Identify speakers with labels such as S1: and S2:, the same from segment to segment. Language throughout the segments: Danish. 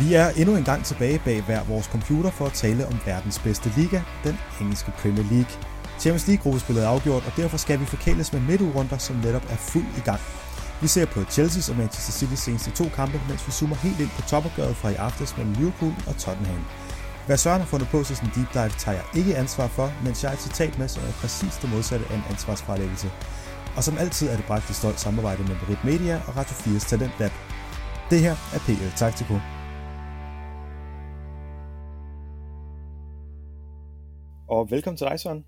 S1: Vi er endnu en gang tilbage bag hver vores computer for at tale om verdens bedste liga, den engelske Premier League. Champions League-gruppespillet er afgjort, og derfor skal vi forkæles med midtugrunder, som netop er fuld i gang. Vi ser på Chelsea's og Manchester City's seneste to kampe, mens vi zoomer helt ind på topopgøret fra i aftes mellem Liverpool og Tottenham. Hvad Søren har fundet på til sådan en deep dive, tager jeg ikke ansvar for, mens jeg er et citat med, som er præcis det modsatte af en ansvarsfralæggelse. Og som altid er det bragt i stolt samarbejde med Merit Media og Radio 4's Talent Lab. Det her er PL Taktiko. Og velkommen til dig, Søren.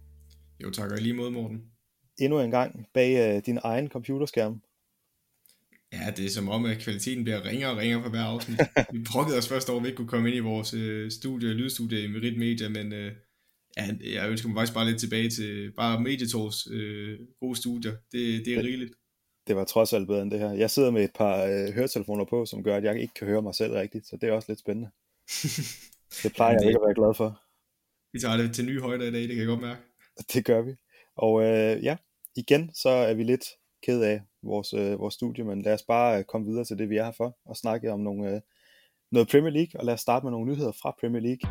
S2: Jo tak, og lige mod Morten.
S1: Endnu en gang bag uh, din egen computerskærm.
S2: Ja, det er som om, at kvaliteten bliver ringere og ringere for hver afsnit. vi brokkede os første år, at vi ikke kunne komme ind i vores uh, studie, lydstudie i Merit Media, men uh, ja, jeg ønsker mig faktisk bare lidt tilbage til bare Mediators uh, gode studier. Det, det er rigeligt.
S1: Det var trods alt bedre end det her. Jeg sidder med et par uh, høretelefoner på, som gør, at jeg ikke kan høre mig selv rigtigt, så det er også lidt spændende. det plejer det... jeg ikke at være glad for.
S2: Vi tager det til nye højder i dag, det kan jeg godt mærke.
S1: Det gør vi. Og øh, ja, igen så er vi lidt ked af vores, øh, vores studie, men lad os bare øh, komme videre til det, vi er her for, og snakke om nogle, øh, noget Premier League, og lad os starte med nogle nyheder fra Premier League.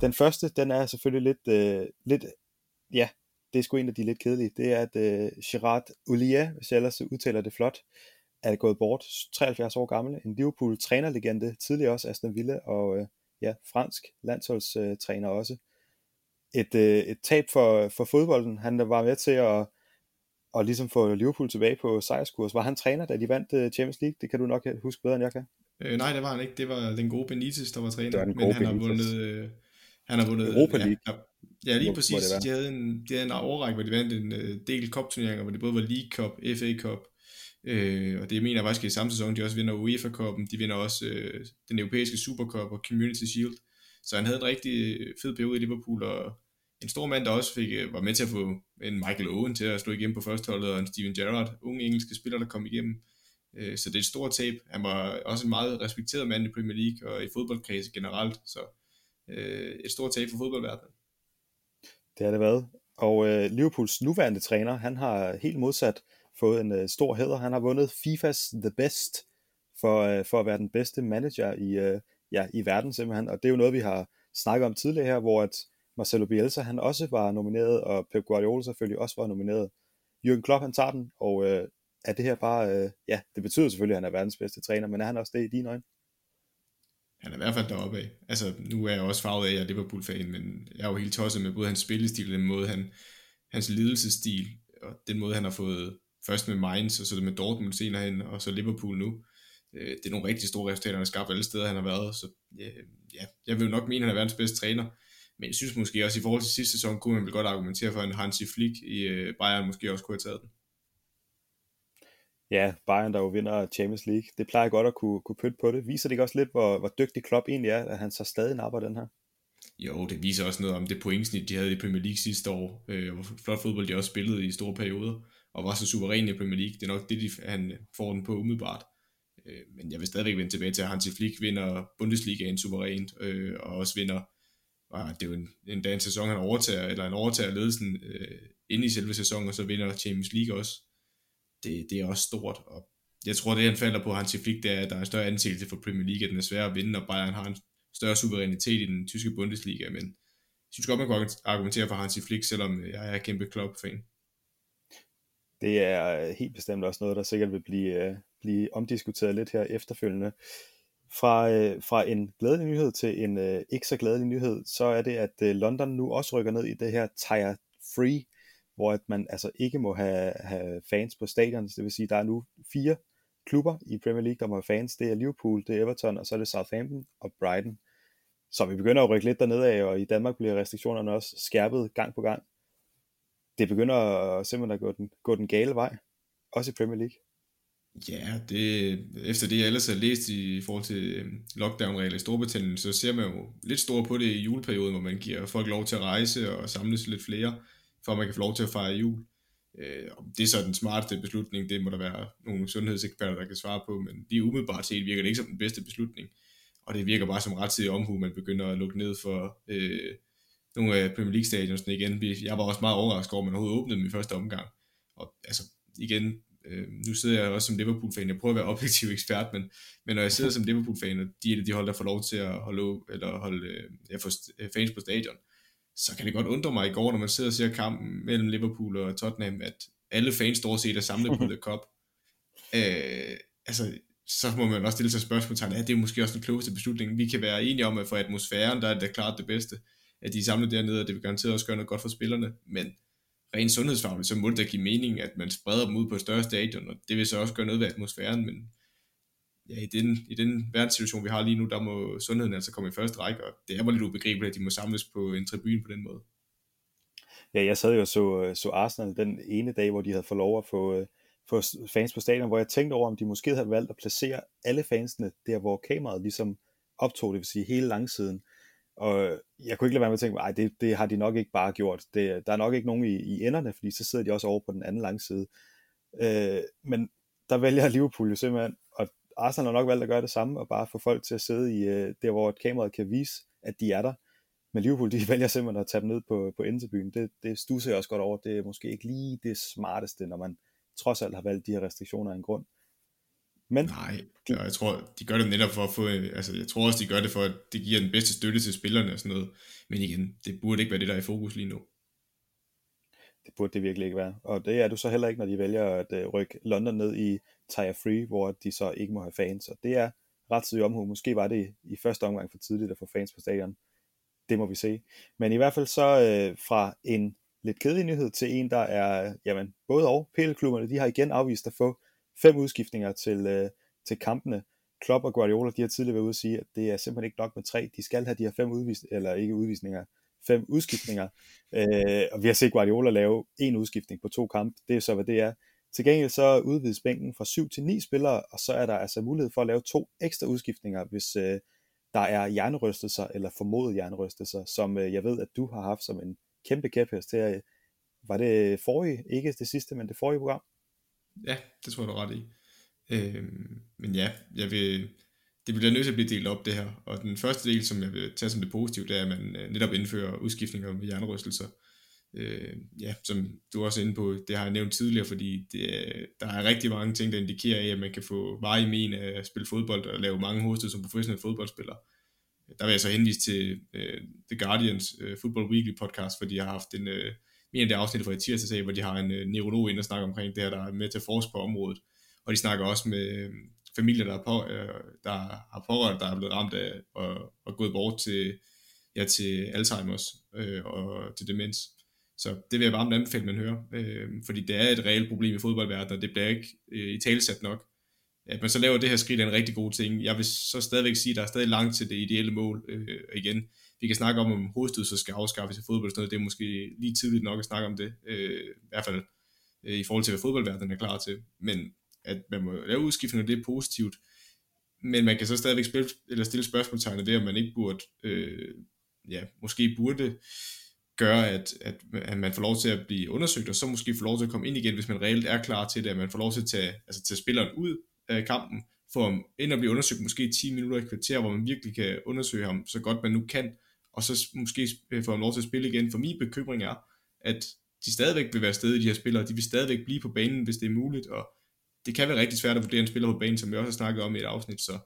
S1: Den første, den er selvfølgelig lidt, øh, lidt ja, det er sgu en af de lidt kedelige, det er, at øh, Gerard Ulia, hvis jeg ellers udtaler det flot, er gået bort, 73 år gammel, en Liverpool-trænerlegende, tidligere også Aston Villa, og øh, ja, fransk landsholdstræner også. Et, øh, et tab for, for fodbolden. Han var med til at, at ligesom få Liverpool tilbage på sejrskurs. Var han træner, da de vandt øh, Champions League? Det kan du nok huske bedre, end jeg kan.
S2: Øh, nej, det var han ikke. Det var den gode Benitez, der var træner.
S1: Det var den gode
S2: men han har vundet... Øh, han har vundet
S1: Europa League.
S2: Ja, ja lige præcis. De havde, en, de havde en overrække, hvor de vandt en del cup-turneringer, hvor det både var League Cup, FA Cup, Øh, og det mener jeg faktisk i samme sæson, de også vinder UEFA Cup'en, de vinder også øh, den europæiske Supercup og Community Shield. Så han havde en rigtig øh, fed periode i Liverpool, og en stor mand, der også fik, øh, var med til at få en Michael Owen til at slå igennem på førsteholdet, og en Steven Gerrard, unge engelske spiller, der kom igennem. Øh, så det er et stort tab. Han var også en meget respekteret mand i Premier League og i fodboldkredse generelt, så øh, et stort tab for fodboldverdenen.
S1: Det har det været. Og øh, Liverpools nuværende træner, han har helt modsat fået en øh, stor hæder. Han har vundet FIFAs The Best for, øh, for at være den bedste manager i, øh, ja, i verden simpelthen. Og det er jo noget, vi har snakket om tidligere her, hvor at Marcelo Bielsa han også var nomineret, og Pep Guardiola selvfølgelig også var nomineret. Jürgen Klopp han tager den, og øh, er det her bare, øh, ja, det betyder selvfølgelig, at han er verdens bedste træner, men er han også det i dine øjne?
S2: Han er i hvert fald deroppe af. Altså, nu er jeg også farvet af, at jeg er Liverpool-fan, men jeg er jo helt tosset med både hans spillestil, den måde, han, hans ledelsesstil, og den måde, han har fået Først med Mainz, og så med Dortmund senere hen, og så Liverpool nu. Øh, det er nogle rigtig store resultater, han har skabt alle steder, han har været. Så ja, jeg vil nok mene, at han er verdens bedste træner. Men jeg synes måske også, i forhold til sidste sæson, kunne man vel godt argumentere for, at en Hansi Flick i øh, Bayern måske også kunne have taget den.
S1: Ja, Bayern, der jo vinder Champions League. Det plejer godt at kunne, kunne pytte på det. Viser det ikke også lidt, hvor, hvor dygtig Klopp egentlig er, at han så stadig napper den her?
S2: Jo, det viser også noget om det pointsnit, de havde i Premier League sidste år. Øh, hvor flot fodbold de også spillede i store perioder og var så suveræn i Premier League. Det er nok det, de, han får den på umiddelbart. Øh, men jeg vil stadigvæk vende tilbage til, at Hansi Flick vinder Bundesligaen suverænt, øh, og også vinder, ah, det er jo en, en dag en sæson, han overtager, eller han overtager ledelsen øh, inde i selve sæsonen, og så vinder Champions League også. Det, det er også stort, og jeg tror, det han falder på Hansi Flick, det er, at der er en større anseelse for Premier League, at den er svær at vinde, og Bayern har en større suverænitet i den tyske Bundesliga, men jeg synes godt, man kan argumentere for Hansi Flick, selvom jeg er kæmpe Klopp-fan
S1: det er øh, helt bestemt også noget, der sikkert vil blive, øh, blive omdiskuteret lidt her efterfølgende. Fra, øh, fra en glædelig nyhed til en ikke så glædelig nyhed, så er det, at London nu også rykker ned i det her tire Free, hvor at man altså ikke må have, have fans på stadion. Det vil sige, der er nu fire klubber i Premier League, der må have fans. Det er Liverpool, det er Everton, og så er det Southampton og Brighton. Så vi begynder at rykke lidt dernede af, og i Danmark bliver restriktionerne også skærpet gang på gang det begynder simpelthen at gå den, gå den gale vej, også i Premier League.
S2: Ja, det, efter det jeg ellers har læst i forhold til øhm, lockdown-regler i Storbritannien, så ser man jo lidt store på det i juleperioden, hvor man giver folk lov til at rejse og samles lidt flere, for at man kan få lov til at fejre jul. Øh, det er så den smarteste beslutning, det må der være nogle sundhedseksperter, der kan svare på, men lige umiddelbart set virker det ikke som den bedste beslutning, og det virker bare som rettidig omhu, man begynder at lukke ned for øh, nogle af Premier League stadionsne igen. Jeg var også meget overrasket over, at man overhovedet åbnede dem i første omgang. Og altså, igen, Øh, nu sidder jeg også som Liverpool-fan, jeg prøver at være objektiv ekspert, men, men når jeg sidder som Liverpool-fan, og de er de hold, der får lov til at holde, eller holde øh, jeg får fans på stadion, så kan det godt undre mig i går, når man sidder og ser kampen mellem Liverpool og Tottenham, at alle fans står set er samlet på The Cup. Øh, altså, så må man også stille sig spørgsmålstegn, at det er måske også den klogeste beslutning. Vi kan være enige om, at for atmosfæren, der er det klart det bedste, at de er samlet dernede, og det vil garanteret også gøre noget godt for spillerne, men rent sundhedsfagligt, så må det da give mening, at man spreder dem ud på et større stadion, og det vil så også gøre noget ved atmosfæren, men ja, i den, i den verdenssituation, vi har lige nu, der må sundheden altså komme i første række, og det er bare lidt ubegribeligt, at de må samles på en tribune på den måde.
S1: Ja, jeg sad jo og så, øh, så Arsenal den ene dag, hvor de havde fået lov at få, øh, få fans på stadion, hvor jeg tænkte over, om de måske havde valgt at placere alle fansene der, hvor kameraet ligesom optog, det vil sige hele langsiden. Og jeg kunne ikke lade være med at tænke, nej, det, det har de nok ikke bare gjort. Det, der er nok ikke nogen i, i enderne, fordi så sidder de også over på den anden langside. Øh, men der vælger Liverpool jo simpelthen, og Arsenal har nok valgt at gøre det samme, og bare få folk til at sidde i øh, der, hvor kameraet kan vise, at de er der. Men Liverpool, de vælger simpelthen at tage dem ned på, på indtilbyen. Det, det stusser jeg også godt over. Det er måske ikke lige det smarteste, når man trods alt har valgt de her restriktioner af en grund.
S2: Men Nej, de, jeg tror, de gør det netop for at få, altså jeg tror også, de gør det for, at det giver den bedste støtte til spillerne og sådan noget. Men igen, det burde ikke være det, der er i fokus lige nu.
S1: Det burde det virkelig ikke være. Og det er du så heller ikke, når de vælger at uh, rykke London ned i Tire Free, hvor de så ikke må have fans. Og det er ret omhu. Måske var det i første omgang for tidligt at få fans på stadion. Det må vi se. Men i hvert fald så uh, fra en lidt kedelig nyhed til en, der er, jamen, både og. PL-klubberne, de har igen afvist at få fem udskiftninger til, øh, til kampene. Klopp og Guardiola, de har tidligere været ude at sige, at det er simpelthen ikke nok med tre. De skal have de her fem udvis eller ikke udvisninger, fem udskiftninger. Øh, og vi har set Guardiola lave en udskiftning på to kampe. Det er så, hvad det er. Til gengæld så udvides bænken fra 7 til 9 spillere, og så er der altså mulighed for at lave to ekstra udskiftninger, hvis øh, der er hjernerystelser eller formodet hjernerystelser, som øh, jeg ved, at du har haft som en kæmpe kæphest til var det forrige, ikke det sidste, men det forrige program?
S2: Ja, det tror jeg, du er ret i. Øh, men ja, jeg vil, det bliver nødt til at blive delt op det her. Og den første del, som jeg vil tage som det positive, det er, at man øh, netop indfører udskiftninger med hjernerystelser. Øh, ja, som du også er inde på, det har jeg nævnt tidligere, fordi det, der er rigtig mange ting, der indikerer af, at man kan få varig men af at spille fodbold og lave mange hovedstød som professionel fodboldspiller. Der vil jeg så henvise til uh, The Guardians uh, Football Weekly podcast, fordi jeg har haft en, uh, en af de afsnit fra i tirsdag, hvor de har en øh, neurolog ind og snakker omkring det her, der er med til at forske på området. Og de snakker også med øh, familier, der, er på, øh, der har pårørende, der er blevet ramt af og, og gået bort til, ja, til Alzheimer's øh, og til demens. Så det vil jeg varmt anbefale, man hører, øh, fordi det er et reelt problem i fodboldverdenen, og det bliver ikke øh, i talsat nok at man så laver det her skridt er en rigtig god ting. Jeg vil så stadigvæk sige, at der er stadig langt til det ideelle mål øh, igen. Vi kan snakke om, om hovedstød så skal afskaffes i fodbold, sådan noget. det er måske lige tidligt nok at snakke om det, øh, i hvert fald øh, i forhold til, hvad fodboldverdenen er klar til. Men at man må lave udskiftninger, det er positivt. Men man kan så stadigvæk spille, eller stille spørgsmålstegnet ved, om man ikke burde, øh, ja, måske burde gøre, at, at, at man får lov til at blive undersøgt, og så måske få lov til at komme ind igen, hvis man reelt er klar til det, at man får lov til at tage, altså tage spilleren ud af kampen, for ind at blive undersøgt måske 10 minutter i kvarter, hvor man virkelig kan undersøge ham så godt man nu kan, og så måske øh, få ham lov til at spille igen. For min bekymring er, at de stadigvæk vil være stedet, de her spillere, de vil stadigvæk blive på banen, hvis det er muligt, og det kan være rigtig svært at vurdere en spiller på banen, som vi også har snakket om i et afsnit, så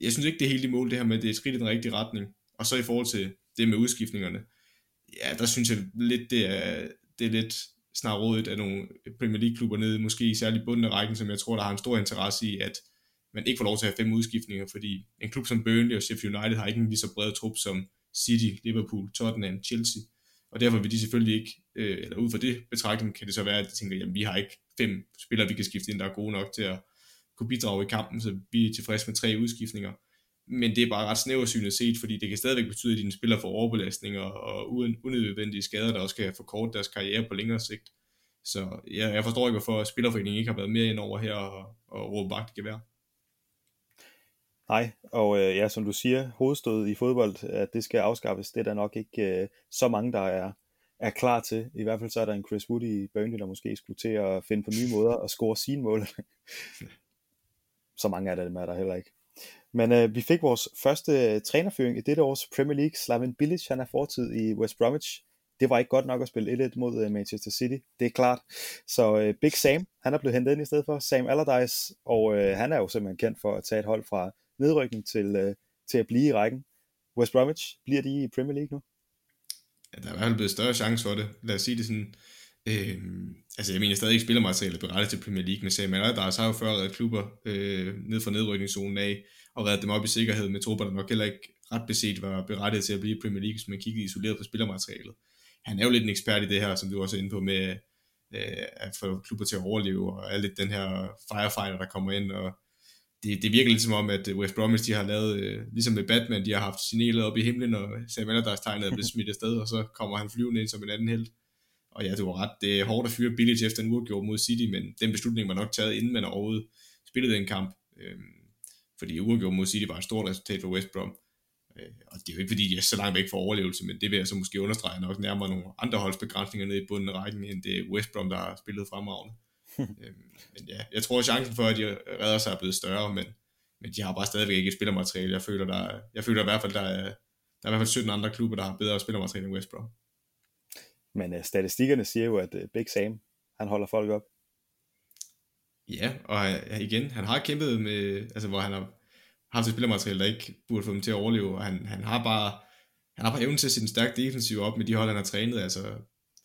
S2: jeg synes ikke, det er helt i mål, det her med, at det er et skridt i den rigtige retning. Og så i forhold til det med udskiftningerne, ja, der synes jeg lidt, det er, det er lidt snart af nogle Premier League-klubber nede, måske i særligt bunden af rækken, som jeg tror, der har en stor interesse i, at man ikke får lov til at have fem udskiftninger, fordi en klub som Burnley og Sheffield United har ikke en lige så bred trup som City, Liverpool, Tottenham, Chelsea, og derfor vil de selvfølgelig ikke, øh, eller ud fra det betragtning, kan det så være, at de tænker, jamen vi har ikke fem spillere, vi kan skifte ind, der er gode nok til at kunne bidrage i kampen, så vi er tilfredse med tre udskiftninger. Men det er bare ret snæversynet set, fordi det kan stadigvæk betyde, at dine spillere får overbelastninger og unødvendige skader, der også kan forkorte deres karriere på længere sigt. Så jeg, jeg forstår ikke, hvorfor Spillerforeningen ikke har været mere ind over her og, og råbe vagt gevær.
S1: Nej, og øh, ja, som du siger, hovedstød i fodbold, at det skal afskaffes, det er der nok ikke øh, så mange, der er, er klar til. I hvert fald så er der en Chris Wood i Burnley, der måske skulle til at finde på nye måder at score sine mål. så mange af dem er der heller ikke. Men øh, vi fik vores første øh, trænerføring i dette års Premier League. Slaven Bilic, han er fortid i West Bromwich. det var ikke godt nok at spille 1-1 mod øh, Manchester City, det er klart. Så øh, Big Sam, han er blevet hentet ind i stedet for, Sam Allardyce, og øh, han er jo simpelthen kendt for at tage et hold fra nedrykning til, øh, til at blive i rækken. West Bromwich, bliver de i Premier League nu?
S2: Ja, der er i hvert fald blevet større chance for det. Lad os sige det sådan. Øh, altså jeg mener stadig ikke spillermateriale berettet til Premier League, men Sam Allardyce har jo før reddet klubber øh, ned fra nedrykningszonen af, og reddet dem op i sikkerhed med trupper, der nok heller ikke ret beset var berettiget til at blive i Premier League, hvis man kiggede isoleret på spillermaterialet. Han er jo lidt en ekspert i det her, som du også er inde på, med øh, at få klubber til at overleve, og alt lidt den her firefighter, der kommer ind, og det, det virker lidt som om, at West Bromwich, de har lavet, øh, ligesom med Batman, de har haft signalet op i himlen, og Sam Allardyce tegnet er blevet smidt afsted, og så kommer han flyvende ind som en anden held. Og ja, du var ret, det er hårdt at fyre Billigt efter en uafgjort mod City, men den beslutning var nok taget, inden man overhovedet spillede den kamp. Øh, fordi uafgjort mod City var et stort resultat for West Brom. Øh, og det er jo ikke fordi, de er så langt væk fra overlevelse, men det vil jeg så måske understrege nok nærmere nogle andre holdsbegrænsninger nede i bunden af rækken, end det West Brom, der har spillet fremragende. øhm, men ja, jeg tror, at chancen for, at de redder sig er blevet større, men, men de har bare stadigvæk ikke et spillermateriale. Jeg føler, der, jeg føler i hvert fald, der er, der er i hvert fald 17 andre klubber, der har bedre spillermateriale end West Brom.
S1: Men uh, statistikkerne siger jo, at uh, Big Sam, han holder folk op.
S2: Ja, og uh, igen, han har kæmpet med, altså hvor han har haft et spillermateriale, der ikke burde få dem til at overleve, og han, han har bare, han har bare evnen til at sætte en stærk defensiv op med de hold, han har trænet, altså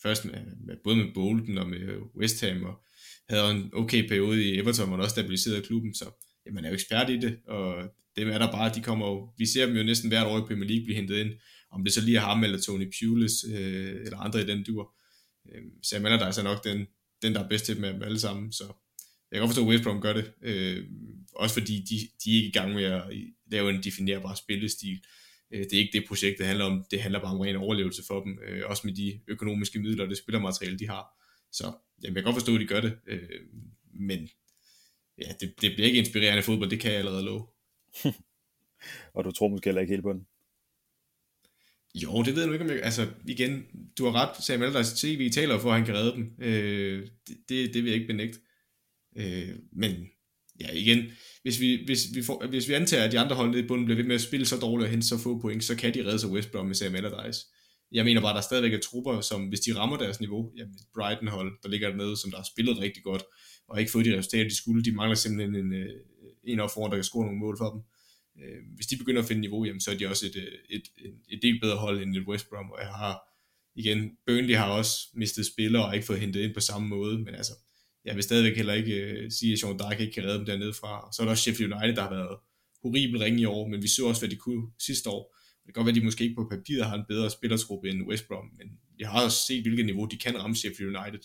S2: først med, med både med Bolton og med West Ham, og havde en okay periode i Everton, hvor han også stabiliserede klubben, så jamen, man er jo ekspert i det, og det er der bare, de kommer jo, vi ser dem jo næsten hvert år i Premier League blive hentet ind, om det så lige er ham eller Tony Pulis, øh, eller andre i den dur. Øh, Sam Allardyce er nok den, den, der er bedst til dem alle sammen, så jeg kan godt forstå, at West Brom gør det, øh, også fordi de, de er ikke i gang med at lave en definerbar spillestil. Øh, det er ikke det projekt, det handler om, det handler bare om ren overlevelse for dem, øh, også med de økonomiske midler og det spillermateriale, de har. Så jeg kan godt forstå, at de gør det, øh, men ja, det, det bliver ikke inspirerende fodbold, det kan jeg allerede love.
S1: og du tror måske heller ikke helt på den?
S2: Jo, det ved jeg ikke, om jeg... Altså, igen, du har ret, Samuel Allardyce TV taler for, at han kan redde dem. Øh, det, det, det vil jeg ikke benægte. Øh, men, ja, igen, hvis vi, hvis, vi får, hvis vi antager, at de andre hold nede i bunden bliver ved med at spille så dårligt og hente så få point, så kan de redde sig West Brom med Samuel Allardyce. Jeg mener bare, at der stadigvæk er trupper, som hvis de rammer deres niveau, jamen Brighton hold, der ligger dernede, som der har spillet rigtig godt, og ikke fået de resultater, de skulle, de mangler simpelthen en, øh, en op foran, der kan score nogle mål for dem øh, hvis de begynder at finde niveau, jamen, så er de også et, øh, et, et, et del bedre hold end et West Brom, og jeg har igen, Burnley har også mistet spillere og ikke fået hentet ind på samme måde, men altså, jeg vil stadigvæk heller ikke uh, sige, at Sean Dark ikke kan redde dem dernede fra. Så er der også Sheffield United, der har været horribel ringe i år, men vi så også, hvad de kunne sidste år. Det kan godt være, at de måske ikke på papiret har en bedre spillersgruppe end West Brom, men vi har også set, hvilket niveau de kan ramme Sheffield United.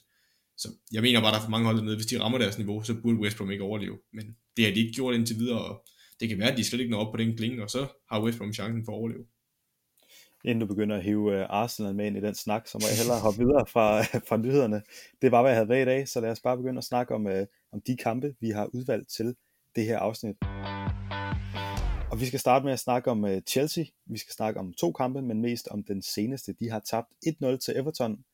S2: Så jeg mener bare, at der er for mange hold dernede. Hvis de rammer deres niveau, så burde West Brom ikke overleve. Men det har de ikke gjort indtil videre, og det kan være, at de slet ikke når op på den klinge, og så har West Brom chancen for at overleve.
S1: Inden du begynder at hive øh, Arsenal med ind i den snak, så må jeg hellere hoppe videre fra, fra nyhederne. Det var, hvad jeg havde med i dag, så lad os bare begynde at snakke om, øh, om de kampe, vi har udvalgt til det her afsnit. Og vi skal starte med at snakke om uh, Chelsea. Vi skal snakke om to kampe, men mest om den seneste. De har tabt 1-0 til Everton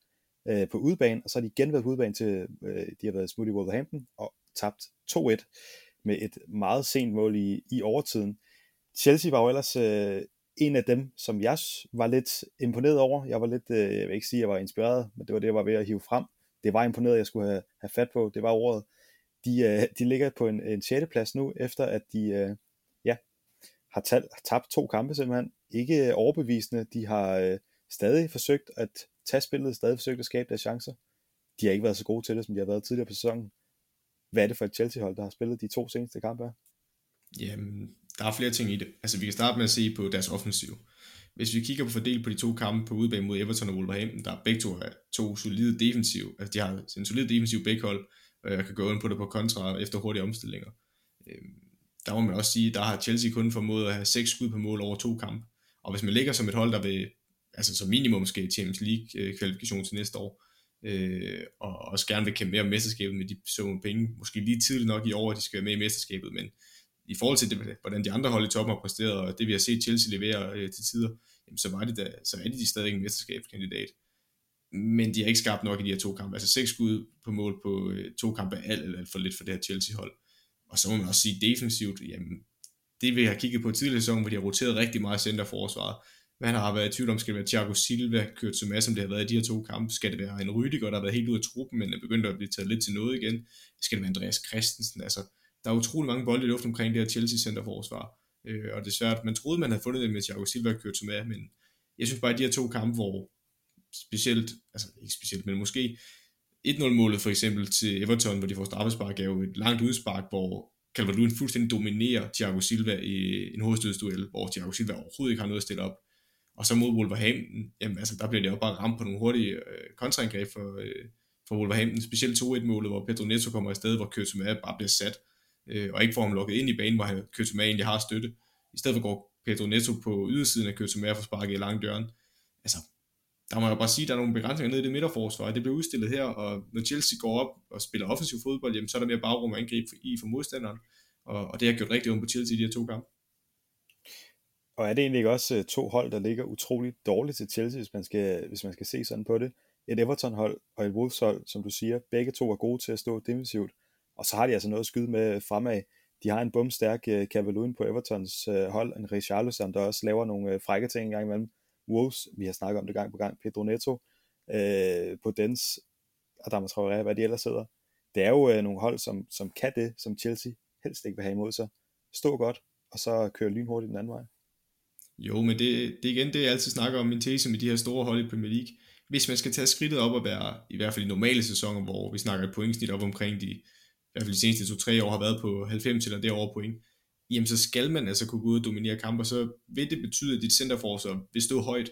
S1: uh, på udebane, og så har de igen været på udebane til, uh, de har været smut i Wolverhampton og tabt 2-1 med et meget sent mål i, i overtiden. Chelsea var jo ellers øh, en af dem, som jeg var lidt imponeret over. Jeg var lidt, øh, jeg vil ikke sige, at jeg var inspireret, men det var det, jeg var ved at hive frem. Det var imponeret, jeg skulle have, have fat på. Det var ordet. De, øh, de ligger på en, en 6. plads nu, efter at de øh, har talt, tabt to kampe simpelthen. Ikke overbevisende. De har øh, stadig forsøgt at tage spillet, stadig forsøgt at skabe deres chancer. De har ikke været så gode til det, som de har været tidligere på sæsonen hvad er det for et Chelsea-hold, der har spillet de to seneste kampe?
S2: Jamen, der er flere ting i det. Altså, vi kan starte med at se på deres offensiv. Hvis vi kigger på fordel på de to kampe på udebane mod Everton og Wolverhampton, der er begge to, to solide defensiv. Altså, de har en solid defensiv beghold, og jeg kan gå ind på det på kontra efter hurtige omstillinger. Øhm, der må man også sige, der har Chelsea kun formået at have seks skud på mål over to kampe. Og hvis man ligger som et hold, der vil, altså som minimum måske Champions League-kvalifikation øh, til næste år, øh, og også gerne vil kæmpe mere om mesterskabet med de så penge. Måske lige tidligt nok i år, at de skal være med i mesterskabet, men i forhold til det, hvordan de andre hold i toppen har præsteret, og det vi har set Chelsea levere øh, til tider, jamen, så, var det da, så er de stadig en mesterskabskandidat. Men de har ikke skabt nok i de her to kampe. Altså seks skud på mål på øh, to kampe er alt, alt, alt for lidt for det her Chelsea-hold. Og så må man også sige defensivt, jamen, det vi har kigget på tidligere sæson, hvor de har roteret rigtig meget centerforsvaret, Man han har været i tvivl om, skal det være Thiago Silva, kørt så som det har været i de her to kampe, skal det være en Rydiger, der har været helt ud af truppen, men er begyndt at blive taget lidt til noget igen, skal det være Andreas Christensen, altså der er utrolig mange bolde i luften omkring det her Chelsea centerforsvar, øh, og det er svært, man troede, man havde fundet det med Thiago Silva kørt som men jeg synes bare, at de her to kampe, hvor specielt, altså ikke specielt, men måske 1-0-målet for eksempel til Everton, hvor de får straffespark, er jo et langt udspark, hvor Calvert-Lewin fuldstændig dominerer Thiago Silva i en hovedstødsduel, hvor Thiago Silva overhovedet ikke har noget at stille op. Og så mod Wolverhampton, jamen altså der bliver det jo bare ramt på nogle hurtige øh, kontraangreb for, øh, for Wolverhampton, specielt 2-1-målet, hvor Pedro Neto kommer afsted, hvor Kurtzuma bare bliver sat, øh, og ikke får ham lukket ind i banen, hvor Kurtzuma egentlig har støtte. I stedet for går Pedro Neto på ydersiden af Kørsumær for sparket i lang døren. Altså, der må jeg bare sige, at der er nogle begrænsninger nede i det midterforsvar, det bliver udstillet her, og når Chelsea går op og spiller offensiv fodbold, jamen, så er der mere bagrum at angribe i for modstanderen, og, og det har gjort rigtig ondt på Chelsea i de her to kampe.
S1: Og er det egentlig ikke også øh, to hold, der ligger utroligt dårligt til Chelsea, hvis man skal, hvis man skal se sådan på det? Et Everton-hold og et Wolves-hold, som du siger, begge to er gode til at stå defensivt, og så har de altså noget at skyde med fremad. De har en bumstærk øh, uh, Cavaloon på Evertons uh, hold, en Richarlison, der også laver nogle uh, frække ting engang imellem. Wolves, vi har snakket om det gang på gang, Pedro Neto, øh, på Dens, og der Traoré, hvad de ellers sidder. Det er jo øh, nogle hold, som, som kan det, som Chelsea helst ikke vil have imod sig. Stå godt, og så køre lynhurtigt den anden vej.
S2: Jo, men det, det er igen det, jeg altid snakker om min tese med de her store hold i Premier League. Hvis man skal tage skridtet op og være, i hvert fald i normale sæsoner, hvor vi snakker et pointsnit op omkring de, i hvert fald de seneste 2-3 år har været på 90 eller derovre point, jamen så skal man altså kunne gå ud og dominere kampe, så vil det betyde, at dit centerforsvar vil stå højt,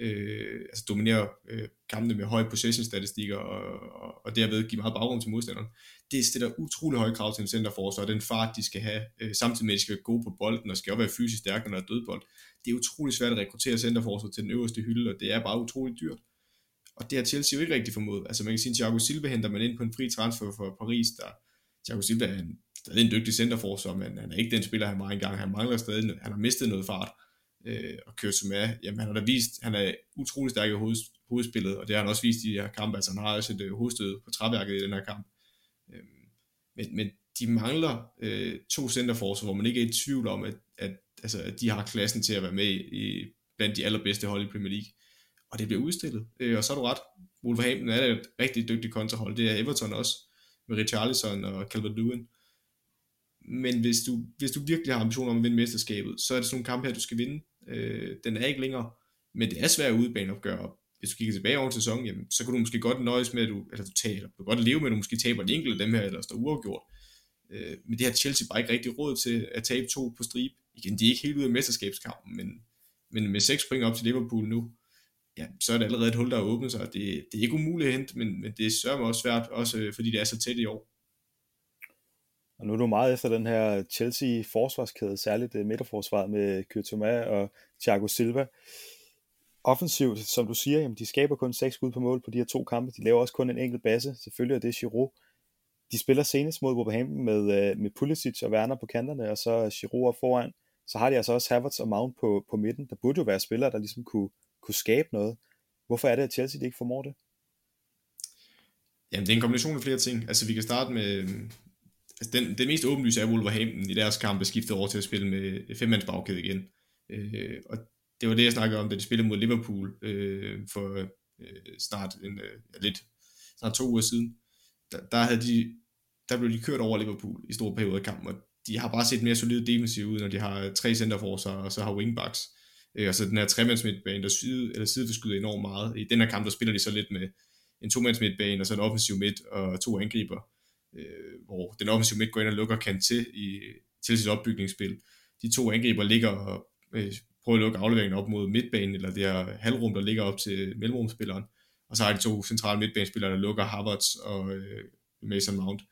S2: øh, altså dominere øh, kampene med høje possession-statistikker, og, og, og derved give meget baggrund til modstanderen. Det stiller utrolig høje krav til en centerforsvar, og den fart, de skal have, øh, samtidig med, at de skal være gode på bolden, og skal også være fysisk stærke, når der er dødbold. Det er utrolig svært at rekruttere centerforsvar til den øverste hylde, og det er bare utrolig dyrt. Og det har Chelsea jo ikke rigtig formået. Altså man kan sige, at Thiago Silva henter man ind på en fri transfer for Paris, der Thiago Silva er en, stadig en dygtig centerforsvar, men han er ikke den spiller, han var engang. Han mangler stadig, han har mistet noget fart øh, og kørt som er, jamen han har da vist, han er utrolig stærk i hoved, hovedspillet, og det har han også vist i de her kampe, altså han har også et øh, hovedstød på træværket i den her kamp. Øh, men, men de mangler øh, to centerforsvar, hvor man ikke er i tvivl om, at, at, altså, at de har klassen til at være med i, blandt de allerbedste hold i Premier League. Og det bliver udstillet. Øh, og så er du ret. Wolverhampton er et rigtig dygtigt kontrahold. Det er Everton også, med Richarlison og Calvert-Lewin. Men hvis du, hvis du virkelig har ambitioner om at vinde mesterskabet, så er det sådan nogle kampe her, du skal vinde. Øh, den er ikke længere, men det er svært udbaneopgør. Hvis du kigger tilbage over sæsonen, jamen, så kan du måske godt nøjes med, at du, eller du tager, du kan godt leve med, at du måske taber en enkelt af dem her, eller står uafgjort. Øh, men det har Chelsea bare ikke rigtig råd til at tabe to på stribe. Igen, de er ikke helt ude af mesterskabskampen, men, men med seks point op til Liverpool nu, ja, så er det allerede et hul, der er åbnet sig. Det, det er ikke umuligt at hente, men, men det er sørme også svært, også øh, fordi det er så tæt i år.
S1: Og nu er du meget efter den her Chelsea forsvarskæde, særligt øh, midterforsvaret med Kyrtoma og Thiago Silva. Offensivt, som du siger, jamen de skaber kun seks skud på mål på de her to kampe. De laver også kun en enkelt basse. Selvfølgelig er det Giroud. De spiller senest mod Wolverhampton med, øh, med Pulisic og Werner på kanterne, og så Giroud op foran. Så har de altså også Havertz og Mount på, på midten. Der burde jo være spillere, der ligesom kunne, kunne skabe noget. Hvorfor er det, at Chelsea de ikke formår det?
S2: Jamen, det er en kombination af flere ting. Altså, vi kan starte med, altså den, den mest åbenlyse er Wolverhampton i deres kamp, skiftet over til at spille med øh, femmands bagkæde igen. Øh, og det var det, jeg snakkede om, da de spillede mod Liverpool øh, for øh, snart en, øh, lidt, snart to uger siden. Der, der, havde de, der blev de kørt over Liverpool i store perioder af kampen, og de har bare set mere solide defensiv ud, når de har tre centerforsvar, og så har wingbacks. Øh, og så den her tremands midtbane, der side, eller sideforskyder enormt meget. I den her kamp, der spiller de så lidt med en tomands midtbane, og så en offensiv midt, og to angriber øh, hvor den offensive midt går ind og lukker kant til i, til sit opbygningsspil. De to angriber ligger og øh, prøver at lukke afleveringen op mod midtbanen, eller det her halvrum, der ligger op til mellemrumspilleren. Og så har de to centrale midtbanespillere, der lukker Harvards og øh, Mason Mount.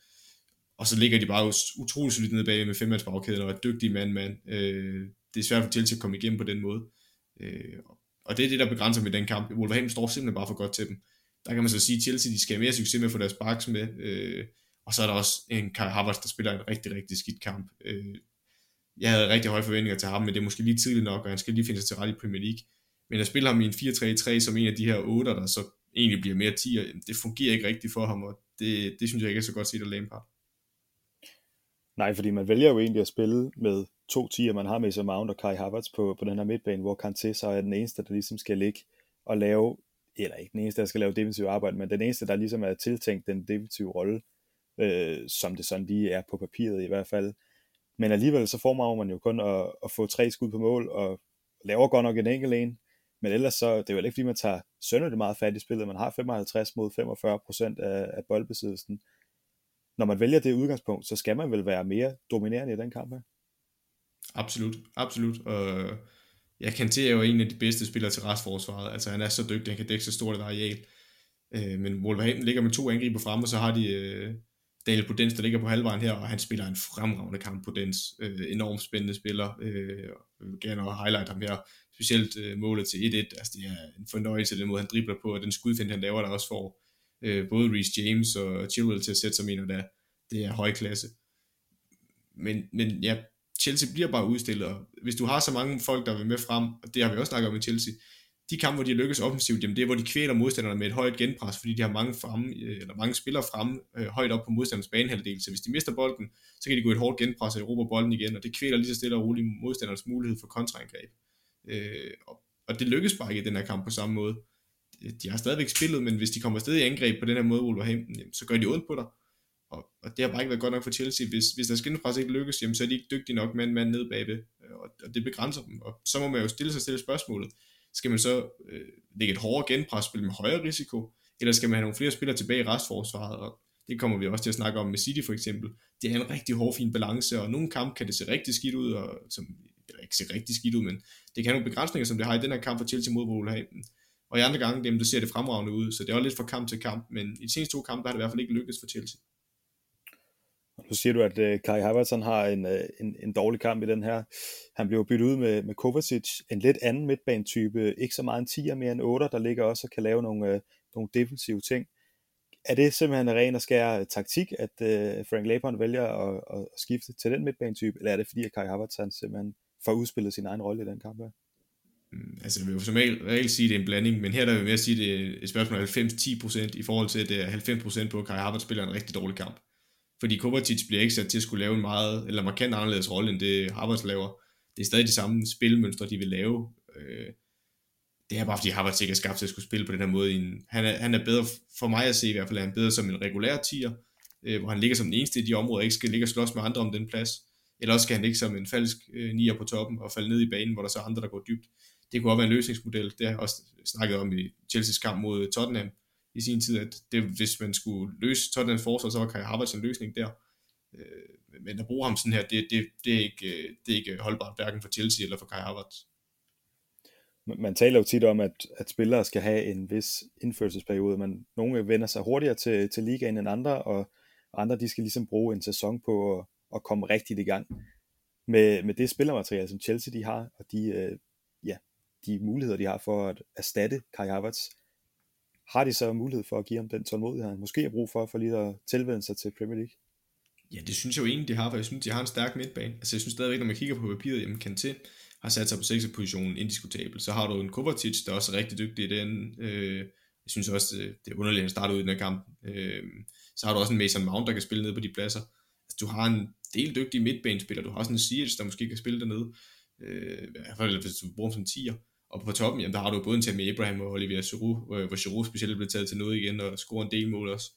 S2: Og så ligger de bare utrolig solidt nede bag med femmands bagkæden og er dygtige mand-mand. Øh, det er svært for Chelsea at komme igennem på den måde. Øh, og det er det, der begrænser med den kamp. Wolverhampton står simpelthen bare for godt til dem. Der kan man så sige, at Chelsea de skal have mere succes med at få deres backs med. Øh, og så er der også en Kai Havertz, der spiller en rigtig, rigtig skidt kamp. Øh, jeg havde rigtig høje forventninger til ham, men det er måske lige tidligt nok, og han skal lige finde sig til ret i Premier League. Men at spille ham i en 4-3-3 som en af de her 8'er, der så egentlig bliver mere 10, det fungerer ikke rigtigt for ham, og det, det synes jeg ikke er så godt set af Lampard.
S1: Nej, fordi man vælger jo egentlig at spille med to tiger. Man har med sig Mount og Kai Havertz på, på den her midtbane, hvor Kanté så er den eneste, der ligesom skal ligge og lave, eller ikke den eneste, der skal lave defensiv arbejde, men den eneste, der ligesom er tiltænkt den defensive rolle, øh, som det sådan lige er på papiret i hvert fald. Men alligevel så formår man jo kun at, at få tre skud på mål, og laver godt nok en enkelt en, men ellers så, det er jo ikke fordi, man tager sønderligt meget fat i spillet. Man har 55 mod 45 procent af, af boldbesiddelsen. Når man vælger det udgangspunkt, så skal man vel være mere dominerende i den kamp her?
S2: Absolut, absolut. Og jeg kan til, er jo en af de bedste spillere til restforsvaret. Altså han er så dygtig, han kan dække så stort et areal. Øh, men Wolverhampton ligger med to angriber frem, og så har de øh, Daniel Podens, der ligger på halvvejen her, og han spiller en fremragende kamp Podens. Øh, enormt spændende spiller. Øh, jeg vil gerne highlight ham her. Specielt øh, målet til 1-1. Altså, det er en fornøjelse, den måde han dribler på, og den skudfind, han laver, der også får øh, både Reece James og Chilwell til at sætte sig ind, og der, det er høj klasse. Men, men ja, Chelsea bliver bare udstillet, og hvis du har så mange folk, der vil med frem, og det har vi også snakket om i Chelsea, de kampe, hvor de lykkes offensivt, jamen det er, hvor de kvæler modstanderne med et højt genpres, fordi de har mange, fremme, øh, eller mange spillere fremme øh, højt op på modstanders banehalvdel. Så hvis de mister bolden, så kan de gå et hårdt genpres og erobre bolden igen, og det kvæler lige så stille og roligt modstanders mulighed for kontraangreb. Øh, og, og det lykkes bare ikke i den her kamp på samme måde. De har stadigvæk spillet, men hvis de kommer afsted i angreb på den her måde, Wolverhampton, jamen, så gør de ondt på dig. Og, og det har bare ikke været godt nok for Chelsea. Hvis, hvis deres genpres ikke lykkes, jamen, så er de ikke dygtige nok med mand ned bagved, øh, og, og det begrænser dem. Og så må man jo stille sig selv spørgsmålet, skal man så øh, lægge et hårdere genpresspil med højere risiko, eller skal man have nogle flere spillere tilbage i restforsvaret, og det kommer vi også til at snakke om med City for eksempel. Det er en rigtig hård, fin balance, og nogle kampe kan det se rigtig skidt ud, og som, eller ikke se rigtig skidt ud, men det kan have nogle begrænsninger, som det har i den her kamp for Chelsea mod Wolverhampton. Og i andre gange, dem, der ser det fremragende ud, så det er også lidt fra kamp til kamp, men i de seneste to kampe har det i hvert fald ikke lykkedes for Chelsea.
S1: Nu siger du, at øh, Kai Havertz har en, øh, en, en dårlig kamp i den her. Han blev byttet ud med, med Kovacic, en lidt anden midtbanetype, ikke så meget en 10'er, mere en 8'er, der ligger også og kan lave nogle, øh, nogle defensive ting. Er det simpelthen ren og skær øh, taktik, at øh, Frank Lampard vælger at, at, skifte til den midtbanetype, eller er det fordi, at Kai Havertz han simpelthen får udspillet sin egen rolle i den kamp her?
S2: Mm, altså, jeg vil jo som regel sige, at det er en blanding, men her der vil jeg mere sige, at det er et spørgsmål af 90-10% i forhold til, at det er 90% på, at Kai Havertz spiller en rigtig dårlig kamp fordi Kovacic bliver ikke sat til at skulle lave en meget, eller markant anderledes rolle, end det Harvards laver. Det er stadig de samme spilmønstre, de vil lave. Øh, det er bare fordi Harvards ikke er skabt til at skulle spille på den her måde. En, han, er, han er bedre, for mig at se i hvert fald, er han bedre som en regulær tier, øh, hvor han ligger som den eneste i de områder, ikke skal ligge og slås med andre om den plads. Eller også skal han ligge som en falsk øh, nier på toppen og falde ned i banen, hvor der så er andre, der går dybt. Det kunne også være en løsningsmodel. Det har jeg også snakket om i Chelsea's kamp mod Tottenham i sin tid, at det, hvis man skulle løse Tottenhams forsvar, så var Kai Havertz en løsning der. Øh, men at bruge ham sådan her, det, det, det, er ikke, øh, det er ikke holdbart, hverken for Chelsea eller for Kai Havertz.
S1: Man taler jo tit om, at, at spillere skal have en vis indførelsesperiode, men nogle vender sig hurtigere til, til ligaen end andre, og andre de skal ligesom bruge en sæson på at, at komme rigtigt i gang med, med det spillermateriale, som Chelsea de har, og de, øh, ja, de muligheder, de har for at erstatte Kai Havertz har de så mulighed for at give ham den tålmodighed, han måske har brug for, for lige at tilvende sig til Premier League?
S2: Ja, det synes jeg jo egentlig, de har, for jeg synes, de har en stærk midtbane. Altså jeg synes stadigvæk, når man kigger på papiret, jamen Kanté har sat sig på 6. positionen indiskutabel. Så har du en Kovacic, der også er rigtig dygtig i den. Øh, jeg synes også, øh, det er underligt, at han ud i den her kamp. Øh, så har du også en Mason Mount, der kan spille ned på de pladser. Altså, du har en del dygtige midtbanespillere. Du har også en Ziyech, der måske kan spille dernede. Øh, I hvert fald, hvis du bruger som 10'er. Og på toppen, jamen, der har du både en Tammy Abraham og Olivier Giroud, øh, hvor Giroud specielt blev taget til noget igen og scorer en del mål også.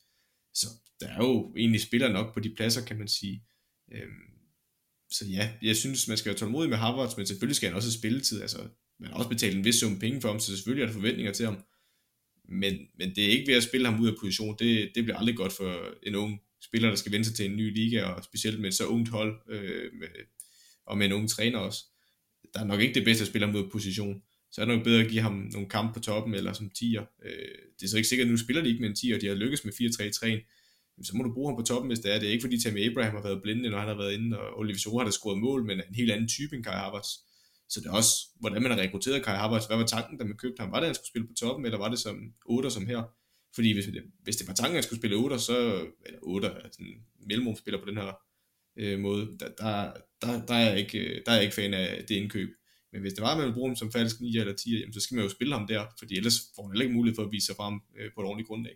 S2: Så der er jo egentlig spiller nok på de pladser, kan man sige. Øhm, så ja, jeg synes, man skal være tålmodig med Harvards, men selvfølgelig skal han også have spilletid. Altså, man har også betalt en vis sum penge for ham, så selvfølgelig er der forventninger til ham. Men, men det er ikke ved at spille ham ud af position. Det, det bliver aldrig godt for en ung spiller, der skal vende sig til en ny liga, og specielt med et så ungt hold, øh, med, og med en ung træner også. Der er nok ikke det bedste at spille ham ud af position så er det nok bedre at give ham nogle kampe på toppen, eller som tier. Øh, det er så ikke sikkert, at nu spiller de ikke med en tier, og de har lykkes med 4-3-3'en, så må du bruge ham på toppen, hvis det er. Det er ikke fordi Tammy Abraham har været blinde, når han har været inde, og Olivier Giroud har da scoret mål, men en helt anden type end Kai Havertz. Så det er også, hvordan man har rekrutteret Kai Havertz. Hvad var tanken, da man købte ham? Var det, at han skulle spille på toppen, eller var det som 8 som her? Fordi hvis, det, hvis det var tanken, at han skulle spille 8, så, eller 8 er sådan en mellemrumspiller på den her øh, måde, der, der, der, der, er jeg ikke, øh, der er jeg ikke fan af det indkøb. Men hvis det var, at man ville bruge ham som falsk 9 eller 10, jamen, så skal man jo spille ham der, fordi ellers får han heller ikke mulighed for at vise sig frem øh, på et ordentligt grundlag.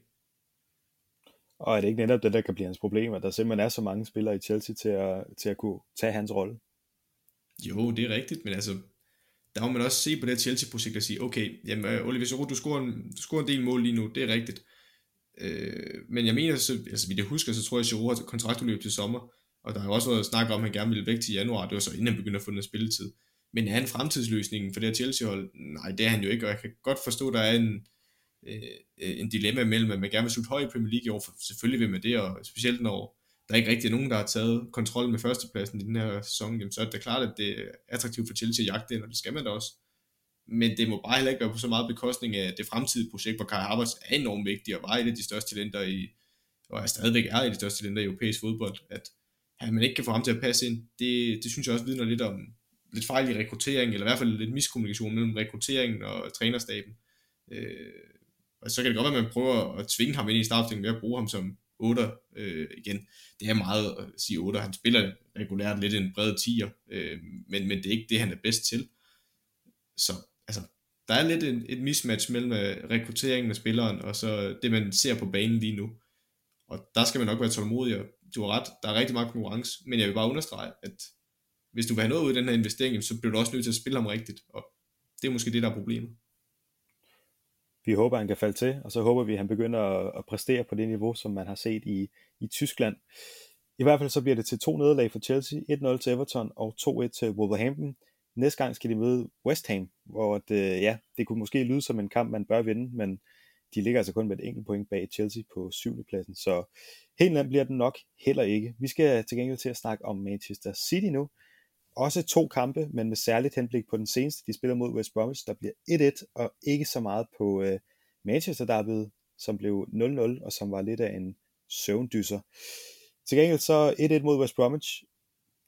S1: Og er det ikke netop det, der kan blive hans problem, at der simpelthen er så mange spillere i Chelsea til at, til at kunne tage hans rolle?
S2: Jo, det er rigtigt, men altså, der må man også se på det Chelsea-projekt og sige, okay, jamen, øh, Oliver Giroud, du scorer, en, du scorer en del mål lige nu, det er rigtigt. Øh, men jeg mener, så, altså, vi det husker, så tror jeg, at Giroud har kontraktudløb til sommer, og der har også været snak om, at han gerne ville væk til januar, det var så inden han begyndte at få noget spilletid. Men er han fremtidsløsningen for det her Chelsea-hold? Nej, det er han jo ikke, og jeg kan godt forstå, at der er en, øh, øh, en dilemma mellem, at man gerne vil slutte højt i Premier League i år, for selvfølgelig vil man det, og specielt når der ikke rigtig er nogen, der har taget kontrol med førstepladsen i den her sæson, jamen, så er det klart, at det er attraktivt for Chelsea at jagte den, og det skal man da også. Men det må bare heller ikke være på så meget bekostning af det fremtidige projekt, hvor Kai Havertz er enormt vigtig og var et af de største talenter i, og er stadigvæk er et af de største talenter i europæisk fodbold, at at man ikke kan få ham til at passe ind, det, det synes jeg også vidner lidt om lidt fejl i rekruttering, eller i hvert fald lidt miskommunikation mellem rekrutteringen og trænerstaben. Øh, og så kan det godt være, at man prøver at tvinge ham ind i startstillingen ved at bruge ham som 8 øh, igen. Det er meget at sige 8. Han spiller regulært lidt en bred 10'er, øh, men, men det er ikke det, han er bedst til. Så altså, der er lidt en, et mismatch mellem øh, rekrutteringen af spilleren, og så det, man ser på banen lige nu. Og der skal man nok være tålmodig, og du har ret, der er rigtig meget konkurrence, men jeg vil bare understrege, at hvis du vil have noget ud af den her investering, så bliver du også nødt til at spille ham rigtigt, og det er måske det, der er problemet.
S1: Vi håber, han kan falde til, og så håber vi, at han begynder at præstere på det niveau, som man har set i, i Tyskland. I hvert fald så bliver det til to nederlag for Chelsea, 1-0 til Everton og 2-1 til Wolverhampton. Næste gang skal de møde West Ham, hvor det, øh, ja, det kunne måske lyde som en kamp, man bør vinde, men de ligger altså kun med et enkelt point bag Chelsea på syvende pladsen, så helt nemt bliver den nok heller ikke. Vi skal til gengæld til at snakke om Manchester City nu. Også to kampe, men med særligt henblik på den seneste. De spiller mod West Bromwich, der bliver 1-1, og ikke så meget på øh, Manchester derby, som blev 0-0, og som var lidt af en søvndyser. Til gengæld så 1-1 mod West Bromwich,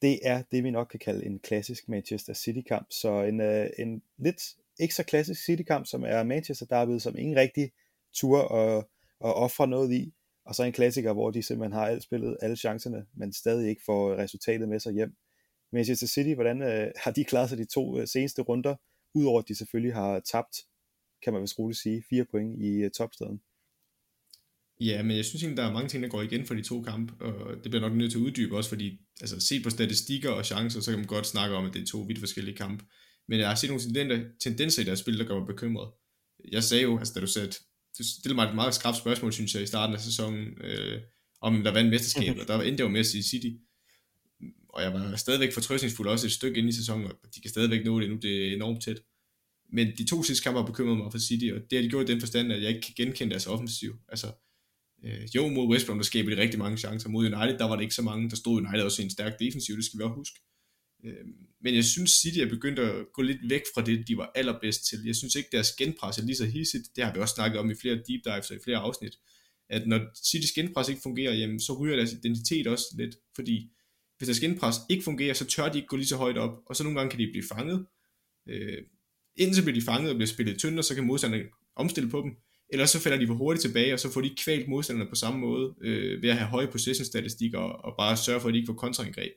S1: det er det, vi nok kan kalde en klassisk Manchester City-kamp. Så en, øh, en lidt ikke så klassisk City-kamp, som er Manchester derby, som ingen rigtig tur og, og ofre noget i. Og så en klassiker, hvor de simpelthen har alt spillet, alle chancerne, men stadig ikke får resultatet med sig hjem. Manchester City, hvordan øh, har de klaret sig de to øh, seneste runder, udover at de selvfølgelig har tabt, kan man vist roligt sige, fire point i øh, topstaden?
S2: Ja, men jeg synes egentlig, der er mange ting, der går igen for de to kampe, og det bliver nok nødt til at uddybe også, fordi altså, se på statistikker og chancer, så kan man godt snakke om, at det er to vidt forskellige kampe. Men jeg har set nogle tendenser i deres spil, der gør mig bekymret. Jeg sagde jo, altså da du sagde, du stillede mig et meget skrabt spørgsmål, synes jeg, i starten af sæsonen, øh, om der vandt mesterskabet, og der endte jeg jo med at sige City. Og jeg var stadigvæk fortrøstningsfuld også et stykke ind i sæsonen, og de kan stadigvæk nå det nu, det er enormt tæt. Men de to sidste kampe har bekymret mig for City, og det har de gjort i den forstand, at jeg ikke kan genkende deres offensiv. Altså, øh, jo, mod West Brom, der skaber de rigtig mange chancer. Mod United, der var det ikke så mange. Der stod United også i en stærk defensiv, det skal vi også huske. Øh, men jeg synes, City er begyndt at gå lidt væk fra det, de var allerbedst til. Jeg synes ikke, deres genpres er lige så hissigt. Det har vi også snakket om i flere deep dives og i flere afsnit. At når Citys genpres ikke fungerer, jamen, så ryger deres identitet også lidt. Fordi hvis deres genpres ikke fungerer, så tør de ikke gå lige så højt op. Og så nogle gange kan de blive fanget. Øh, indtil bliver de fanget og bliver spillet tyndt, og så kan modstanderne omstille på dem. Eller så falder de for hurtigt tilbage, og så får de kvalt modstanderne på samme måde, øh, ved at have høje possession-statistikker, og bare sørge for, at de ikke får kontraangreb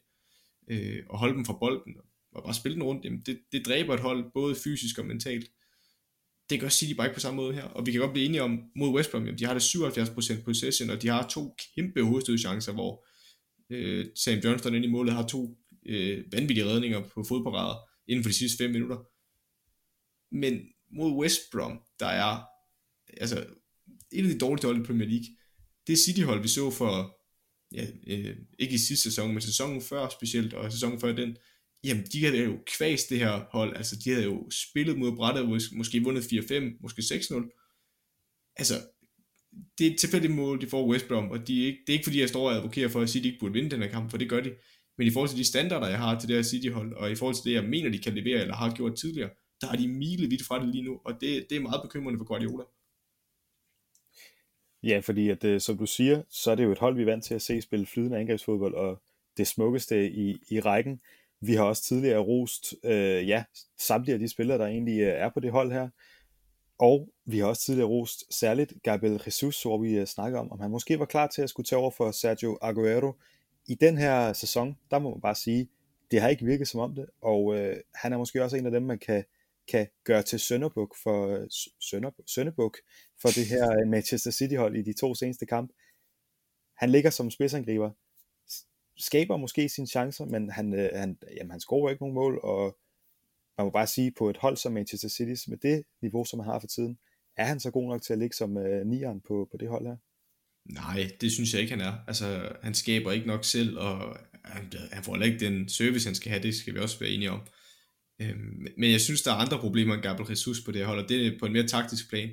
S2: øh, og holde dem fra bolden, og bare spille den rundt, jamen det, det dræber et hold, både fysisk og mentalt. Det gør City bare ikke på samme måde her, og vi kan godt blive enige om, mod West Brom, jamen de har det 77% possession, og de har to kæmpe hovedstødchancer, hvor øh, Sam Johnston ind i målet har to øh, vanvittige redninger på fodparader inden for de sidste 5 minutter. Men mod West Brom, der er altså et af de dårligste hold i Premier League, det City-hold, vi så for ja, øh, ikke i sidste sæson, men sæsonen før specielt, og sæsonen før den, jamen de havde jo kvæst det her hold, altså de havde jo spillet mod brættet, måske vundet 4-5, måske 6-0. Altså, det er et tilfældigt mål, de får West Brom, og de er ikke, det er ikke fordi, jeg står og advokerer for at sige, at de ikke burde vinde den her kamp, for det gør de. Men i forhold til de standarder, jeg har til det her City-hold, og i forhold til det, jeg mener, de kan levere, eller har gjort tidligere, der er de milevidt fra det lige nu, og det, det er meget bekymrende for Guardiola.
S1: Ja, fordi at, øh, som du siger, så er det jo et hold, vi er vant til at se spille flydende angrebsfodbold, og det smukkeste i, i rækken. Vi har også tidligere rost øh, ja, samtlige af de spillere, der egentlig øh, er på det hold her. Og vi har også tidligere rost særligt Gabriel Jesus, hvor vi øh, snakker om, om han måske var klar til at skulle tage over for Sergio Aguero. I den her sæson, der må man bare sige, det har ikke virket som om det, og øh, han er måske også en af dem, man kan kan gøre til Sønderbuk for, Sønder, Sønderbuk for det her øh, Manchester City hold i de to seneste kampe. han ligger som spidsangriber, skaber måske sine chancer, men han, øh, han, jamen, han scorer ikke nogen mål, og man må bare sige, på et hold som Manchester City, med det niveau, som han har for tiden, er han så god nok til at ligge som øh, nieren på, på det hold her?
S2: Nej, det synes jeg ikke, han er. Altså, han skaber ikke nok selv, og han, han får ikke den service, han skal have, det skal vi også være enige om. Øhm, men jeg synes, der er andre problemer end Gabriel Jesus på det her hold, og det er på en mere taktisk plan.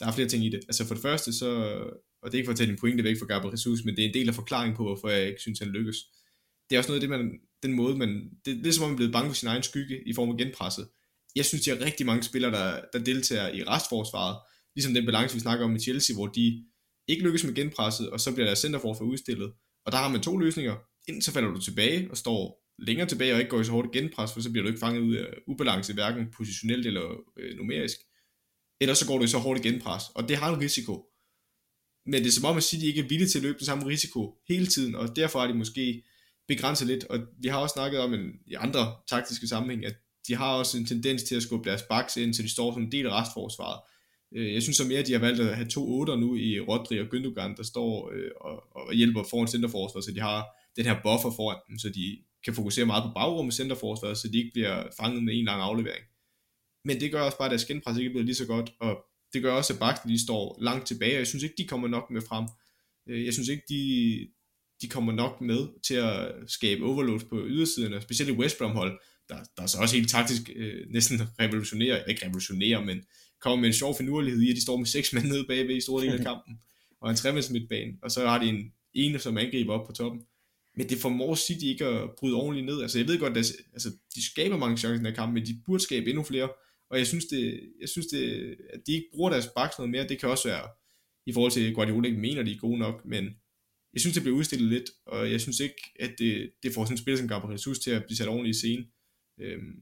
S2: Der er flere ting i det. Altså for det første, så, og det er ikke for at tage din pointe væk fra Gabriel Jesus, men det er en del af forklaringen på, hvorfor jeg ikke synes, han lykkes. Det er også noget af det, man, den måde, man, det, det er som om man er blevet bange for sin egen skygge i form af genpresset. Jeg synes, der har rigtig mange spillere, der, der deltager i restforsvaret, ligesom den balance, vi snakker om i Chelsea, hvor de ikke lykkes med genpresset, og så bliver der centerfor udstillet. Og der har man to løsninger. Enten så falder du tilbage og står længere tilbage og ikke går i så hårdt genpres, for så bliver du ikke fanget ud af ubalance, hverken positionelt eller øh, numerisk. Eller så går du i så hårdt genpres, og det har en risiko. Men det er som om, at City ikke er villige til at løbe den samme risiko hele tiden, og derfor er de måske begrænse lidt. Og vi har også snakket om en, i andre taktiske sammenhæng, at de har også en tendens til at skubbe deres backs ind, så de står som en del af restforsvaret. Øh, jeg synes så mere, at de har valgt at have to otter nu i Rodri og Gündogan, der står øh, og, og hjælper foran centerforsvaret, så de har den her buffer foran dem, så de kan fokusere meget på bagrummet centerforsvaret, så de ikke bliver fanget med en lang aflevering. Men det gør også bare, at deres genpres ikke bliver lige så godt, og det gør også, at bakken lige står langt tilbage, og jeg synes ikke, de kommer nok med frem. Øh, jeg synes ikke, de, de kommer nok med til at skabe overload på ydersiderne, specielt i West Brom hold, der, der er så også helt taktisk øh, næsten revolutionerer, ikke revolutionerer, men kommer med en sjov finurlighed i, at de står med seks mænd nede bagved i store del af kampen, og en tremands midtbane, og så har de en ene, som angriber op på toppen. Men det formår City ikke at bryde ordentligt ned. Altså jeg ved godt, at altså, de skaber mange chancer i den her kamp, men de burde skabe endnu flere. Og jeg synes, det, jeg synes det, at de ikke bruger deres baks noget mere, det kan også være i forhold til Guardiola ikke mener, de er gode nok, men jeg synes, det bliver udstillet lidt, og jeg synes ikke, at det, det får sådan en spiller som Gabriel Jesus til at blive sat ordentligt i scene. Øhm,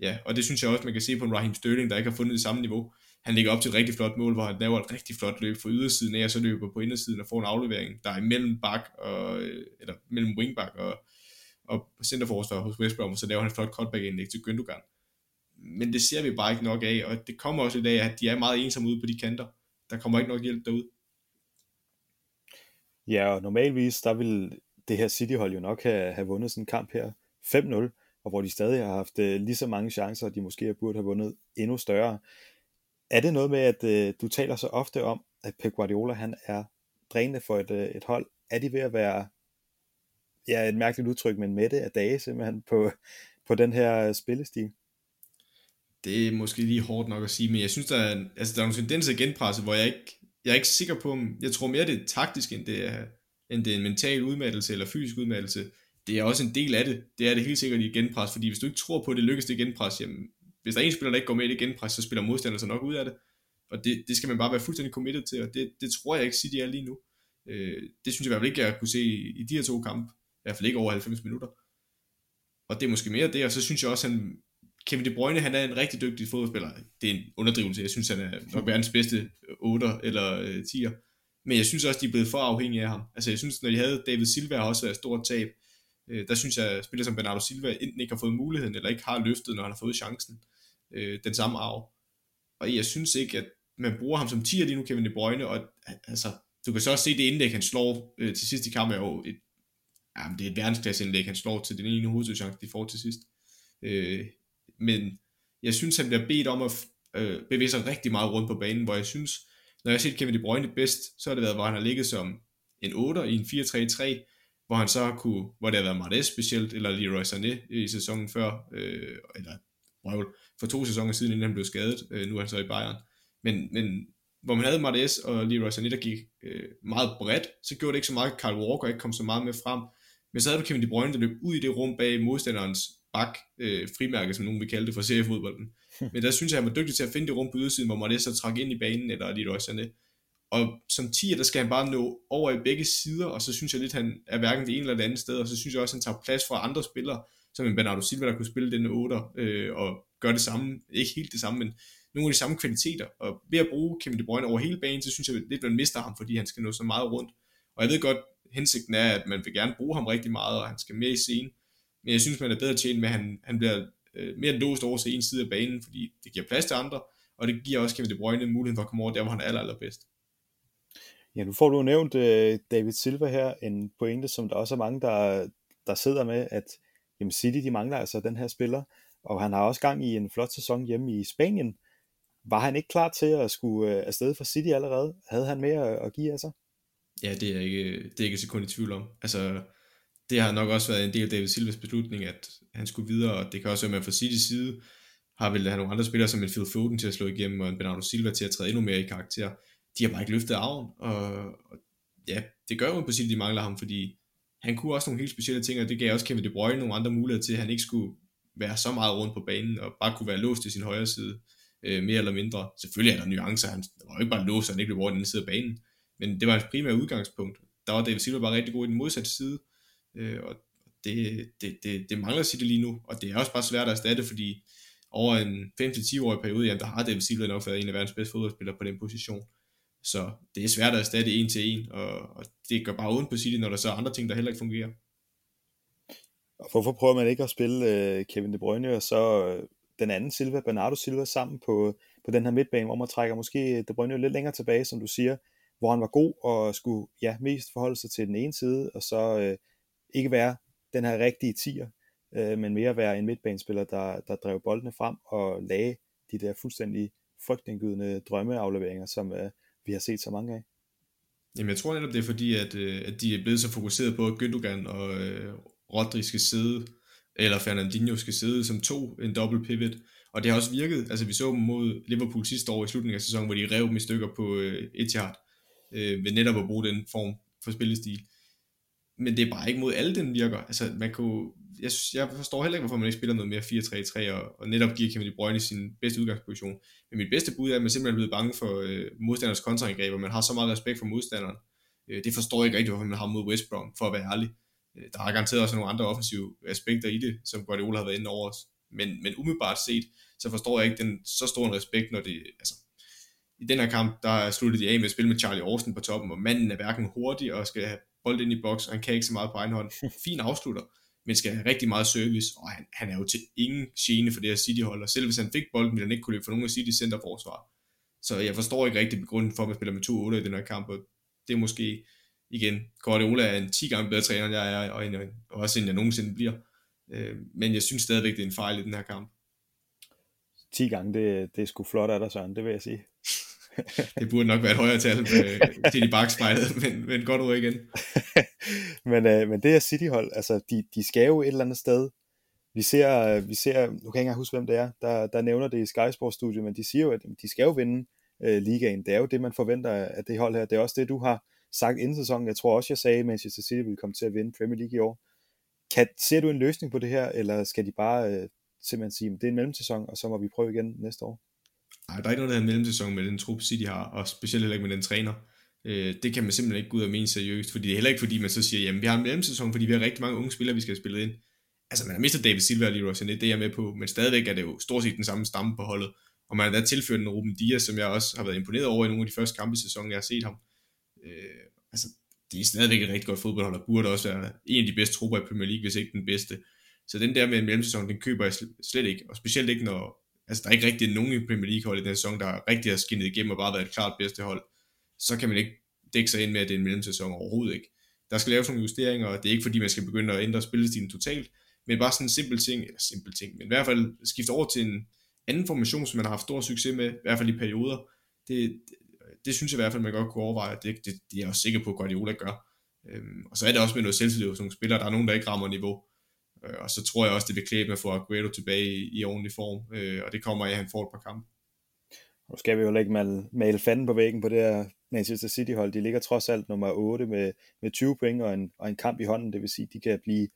S2: ja, og det synes jeg også, man kan se på en Raheem Sterling, der ikke har fundet det samme niveau. Han ligger op til et rigtig flot mål, hvor han laver et rigtig flot løb fra ydersiden af, og så løber på indersiden og får en aflevering, der er mellem bak og, øh, eller mellem wingback og, og centerforsvar hos West Brom, og så laver han et flot cutback indlæg til Gündogan. Men det ser vi bare ikke nok af, og det kommer også i dag, at de er meget ensomme ude på de kanter. Der kommer ikke nok hjælp derud.
S1: Ja, og normalvis, der vil det her City-hold jo nok have, have vundet sådan en kamp her 5-0, og hvor de stadig har haft uh, lige så mange chancer, og de måske burde have vundet endnu større. Er det noget med, at uh, du taler så ofte om, at Pep Guardiola han er drænende for et, uh, et hold? Er de ved at være, ja, et mærkeligt udtryk, men med det af dage simpelthen på, på den her spillestil?
S2: Det er måske lige hårdt nok at sige, men jeg synes, der er, altså, der er nogle tendenser i genpresset, hvor jeg ikke, jeg er ikke sikker på, om, jeg tror mere, det er taktisk, end det er, end det er en mental udmattelse eller fysisk udmattelse det er også en del af det. Det er det helt sikkert i genpres, fordi hvis du ikke tror på, at det lykkes det genpres, jamen, hvis der er en spiller, der ikke går med i det genpres, så spiller modstanderen sig nok ud af det. Og det, det skal man bare være fuldstændig committed til, og det, det tror jeg ikke City er lige nu. Øh, det synes jeg i hvert fald ikke, jeg kunne se i, i de her to kampe. I hvert fald ikke over 90 minutter. Og det er måske mere det, og så synes jeg også, han, Kevin De Bruyne, han er en rigtig dygtig fodboldspiller. Det er en underdrivelse. Jeg synes, han er nok verdens bedste 8 eller øh, 10'er. Men jeg synes også, de er blevet for afhængige af ham. Altså jeg synes, når de havde David Silva, har også været et stort tab. Øh, der synes jeg, at spillere som Bernardo Silva enten ikke har fået muligheden, eller ikke har løftet, når han har fået chancen. Øh, den samme arv. Og jeg synes ikke, at man bruger ham som 10'er lige nu, Kevin De Bruyne, og altså, du kan så også se det indlæg, han slår øh, til sidst i kampen, er jo et, jamen, det er et verdensklasse indlæg, han slår til den ene hovedchance, de får til sidst. Øh, men jeg synes, han bliver bedt om at øh, bevæge sig rigtig meget rundt på banen, hvor jeg synes, når jeg har set Kevin De Bruyne bedst, så har det været, hvor han har ligget som en 8 i en 4-3-3, hvor han så kunne, hvor det har været Martes specielt, eller Leroy Sané i sæsonen før, øh, eller røvel, for to sæsoner siden, inden han blev skadet, øh, nu er han så i Bayern. Men, men hvor man havde Martes og Leroy Sané, der gik øh, meget bredt, så gjorde det ikke så meget, at Carl Walker ikke kom så meget med frem. Men så havde du Kevin De Bruyne, der løb ud i det rum bag modstanderens bak, øh, frimærke, som nogen vil kalde det for seriefodbolden. Men der synes jeg, han var dygtig til at finde det rum på ydersiden, hvor Martes så trak ind i banen, eller Leroy Sané. Og som 10, der skal han bare nå over i begge sider, og så synes jeg lidt, han er hverken det ene eller det andet sted, og så synes jeg også, han tager plads fra andre spillere, som en Bernardo Silva, der kunne spille den 8'er, øh, og gøre det samme, ikke helt det samme, men nogle af de samme kvaliteter. Og ved at bruge Kevin De Bruyne over hele banen, så synes jeg lidt, man mister ham, fordi han skal nå så meget rundt. Og jeg ved godt, hensigten er, at man vil gerne bruge ham rigtig meget, og han skal mere i scenen. Men jeg synes, man er bedre tjent med, at han, han bliver øh, mere låst over til en side af banen, fordi det giver plads til andre, og det giver også Kevin De Bruyne muligheden for at komme over der, hvor han er aller, allerbedst.
S1: Ja, nu får du nævnt uh, David Silva her, en pointe, som der også er mange, der, der sidder med, at jamen City, de mangler altså den her spiller, og han har også gang i en flot sæson hjemme i Spanien. Var han ikke klar til at skulle uh, afsted fra City allerede? Havde han mere at give af sig?
S2: Ja, det er ikke, det er ikke sekund i tvivl om. Altså, det har nok også været en del af David Silvas beslutning, at han skulle videre, og det kan også være, at man fra City side har vel have nogle andre spillere, som en Phil Foden til at slå igennem, og en Bernardo Silva til at træde endnu mere i karakter. De har bare ikke løftet arven, og, og ja, det gør jo på City, de mangler ham, fordi han kunne også nogle helt specielle ting, og det gav også Kevin De Bruyne nogle andre muligheder til, at han ikke skulle være så meget rundt på banen, og bare kunne være låst til sin højre side, øh, mere eller mindre. Selvfølgelig er der nuancer, han var jo ikke bare låst, så han ikke blev brugt den side af banen, men det var hans primære udgangspunkt. Der var David Silva bare rigtig god i den modsatte side, øh, og det, det, det, det mangler City lige nu, og det er også bare svært at erstatte, fordi over en 5-10-årig periode, jamen der har David Silva nok været en af verdens bedste fodboldspillere på den position. Så det er svært at erstatte en til en, og, og det gør bare ondt på City, når der så er andre ting, der heller ikke fungerer.
S1: Og hvorfor prøver man ikke at spille uh, Kevin De Bruyne og så øh, den anden Silva, Bernardo Silva, sammen på, på den her midtbane, hvor man trækker måske De Bruyne lidt længere tilbage, som du siger, hvor han var god og skulle ja, mest forholde sig til den ene side, og så uh, ikke være den her rigtige tier, uh, men mere være en midtbanespiller, der, der drev boldene frem og lagde de der fuldstændig frygtindgydende drømmeafleveringer, som øh, vi har set så mange af.
S2: Jamen jeg tror netop det er fordi, at, øh, at de er blevet så fokuseret på, at Gündogan og øh, Rodri skal sidde, eller Fernandinho skal sidde som to, en dobbelt pivot, og det har også virket, altså vi så dem mod Liverpool sidste år i slutningen af sæsonen, hvor de rev dem i stykker på øh, Etihad, øh, ved netop at bruge den form for spillestil. Men det er bare ikke mod alle, den virker. Altså man kunne, jeg, synes, jeg forstår heller ikke, hvorfor man ikke spiller noget mere 4-3-3, og, og netop giver Kevin De Bruyne sin bedste udgangsposition. Men mit bedste bud er, at man simpelthen er blevet bange for øh, modstanders kontraangreb, og man har så meget respekt for modstanderen. Øh, det forstår jeg ikke rigtig, hvorfor man har mod West Brom, for at være ærlig. Øh, der har garanteret også nogle andre offensive aspekter i det, som Guardiola har været inde over os. Men, men umiddelbart set, så forstår jeg ikke den, så stor en respekt, når det, altså, i den her kamp, der sluttede de af med at spille med Charlie Austin på toppen, og manden er hverken hurtig og skal have bold ind i boks, og han kan ikke så meget på egen hånd. Fin afslutter, men skal have rigtig meget service, og han, han er jo til ingen gene for det her City-hold, og selv hvis han fik bolden, ville han ikke kunne løbe for nogen af City centerforsvar. Så jeg forstår ikke rigtig begrundet for, at man spiller med 2-8 i den her kamp, og det er måske, igen, Guardiola er en 10 gange bedre træner, end jeg er, og, en, og også end jeg nogensinde bliver. Øh, men jeg synes stadigvæk, det er en fejl i den her kamp.
S1: 10 gange, det, det er sgu flot af dig, Søren, det vil jeg sige.
S2: det burde nok være et højere tal øh, til de bagspejlet, men, men godt ud igen.
S1: men, øh, men det er City-hold, altså de, de skal jo et eller andet sted. Vi ser, øh, vi ser, nu kan jeg ikke engang huske, hvem det er, der, der nævner det i Sky Sports Studio, men de siger jo, at de skal jo vinde øh, ligaen. Det er jo det, man forventer af det hold her. Det er også det, du har sagt inden sæsonen. Jeg tror også, jeg sagde, at Manchester City ville komme til at vinde Premier League i år. Kan, ser du en løsning på det her, eller skal de bare øh, simpelthen sige, at det er en mellemsæson, og så må vi prøve igen næste år?
S2: Nej, der er ikke noget, der en mellemsæson med den trup City har, og specielt heller ikke med den træner. Øh, det kan man simpelthen ikke gå ud og mene seriøst, fordi det er heller ikke fordi, man så siger, jamen vi har en mellemsæson, fordi vi har rigtig mange unge spillere, vi skal have spillet ind. Altså man har mistet David Silva og Leroy Sané, det er jeg med på, men stadigvæk er det jo stort set den samme stamme på holdet. Og man har da tilført en Ruben Dias, som jeg også har været imponeret over i nogle af de første kampe i sæsonen, jeg har set ham. Øh, altså, det er stadigvæk et rigtig godt fodboldhold, og burde også være en af de bedste trupper i Premier League, hvis ikke den bedste. Så den der med en mellemsæson, den køber jeg slet ikke, og specielt ikke, når, altså der er ikke rigtig nogen i Premier League hold i den sæson, der rigtig har skinnet igennem og bare været et klart bedste hold, så kan man ikke dække sig ind med, at det er en mellemsæson overhovedet ikke. Der skal laves nogle justeringer, og det er ikke fordi, man skal begynde at ændre spillestilen totalt, men bare sådan en simpel ting, eller simpel ting, men i hvert fald skifte over til en anden formation, som man har haft stor succes med, i hvert fald i perioder. Det, det, det synes jeg i hvert fald, man godt kunne overveje, det, det, det er jeg også sikker på, at Guardiola gør. Øhm, og så er det også med noget selvtillid hos nogle spillere, der er nogen, der ikke rammer niveau. Øh, og så tror jeg også, det vil klæbe at få Aguero tilbage i, i ordentlig form, øh, og det kommer af, at han får et par kampe.
S1: Nu skal vi jo ikke male, male fanden på væggen på det her Manchester City hold. De ligger trods alt nummer 8 med, med 20 point og en, og en kamp i hånden. Det vil sige, de kan blive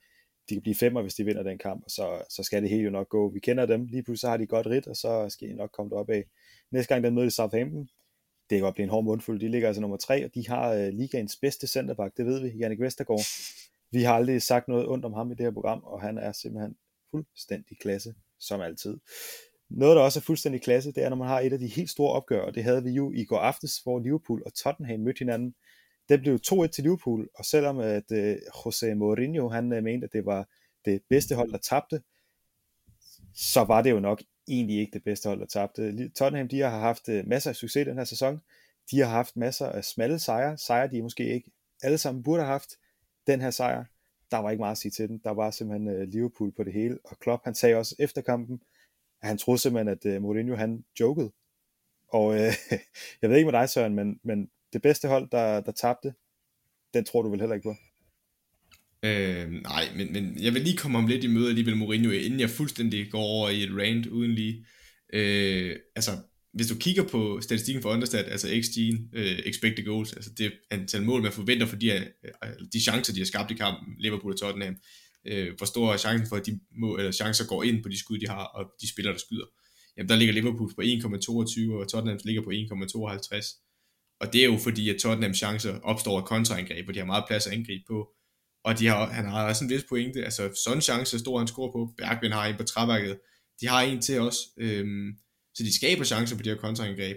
S1: de kan blive femmer, hvis de vinder den kamp, og så, så skal det hele jo nok gå. Vi kender dem, lige pludselig så har de godt rit, og så skal de nok komme op af. Næste gang, der møder de Southampton, det kan godt blive en hård mundfuld. De ligger altså nummer 3, og de har uh, ligaens bedste centerback, det ved vi, Jannik Vestergaard. Vi har aldrig sagt noget ondt om ham i det her program, og han er simpelthen fuldstændig klasse, som altid. Noget, der også er fuldstændig klasse, det er, når man har et af de helt store opgør, og det havde vi jo i går aftes, hvor Liverpool og Tottenham mødte hinanden. Det blev 2-1 til Liverpool, og selvom at øh, Jose Mourinho han øh, mente, at det var det bedste hold, der tabte, så var det jo nok egentlig ikke det bedste hold, der tabte. Tottenham de har haft øh, masser af succes den her sæson. de har haft masser af smalle sejre, sejre de måske ikke alle sammen burde have haft den her sejr. Der var ikke meget at sige til den. Der var simpelthen øh, Liverpool på det hele. Og Klopp, han sagde også efter kampen, at han troede simpelthen, at øh, Mourinho, han jokede. Og øh, jeg ved ikke med dig, Søren, men, men det bedste hold, der, der tabte, den tror du vel heller ikke på?
S2: Øh, nej, men, men jeg vil lige komme om lidt i møde alligevel Mourinho, inden jeg fuldstændig går over i et rant uden lige. Øh, altså, hvis du kigger på statistikken for Understat, altså XG, uh, øh, expected goals, altså det antal mål, man forventer for de, uh, de chancer, de har skabt i kampen, Liverpool og Tottenham, uh, hvor stor er chancen for, at de må, eller chancer går ind på de skud, de har, og de spillere, der skyder. Jamen der ligger Liverpool på 1,22, og Tottenham ligger på 1,52. Og det er jo fordi, at Tottenham chancer opstår af kontraangreb, og de har meget plads at angribe på. Og de har, han har også en vis pointe, altså sådan en chance, stor han scorer på, Bergvind har en på træværket, de har en til os, øhm, så de skaber chancer på de her kontraangreb.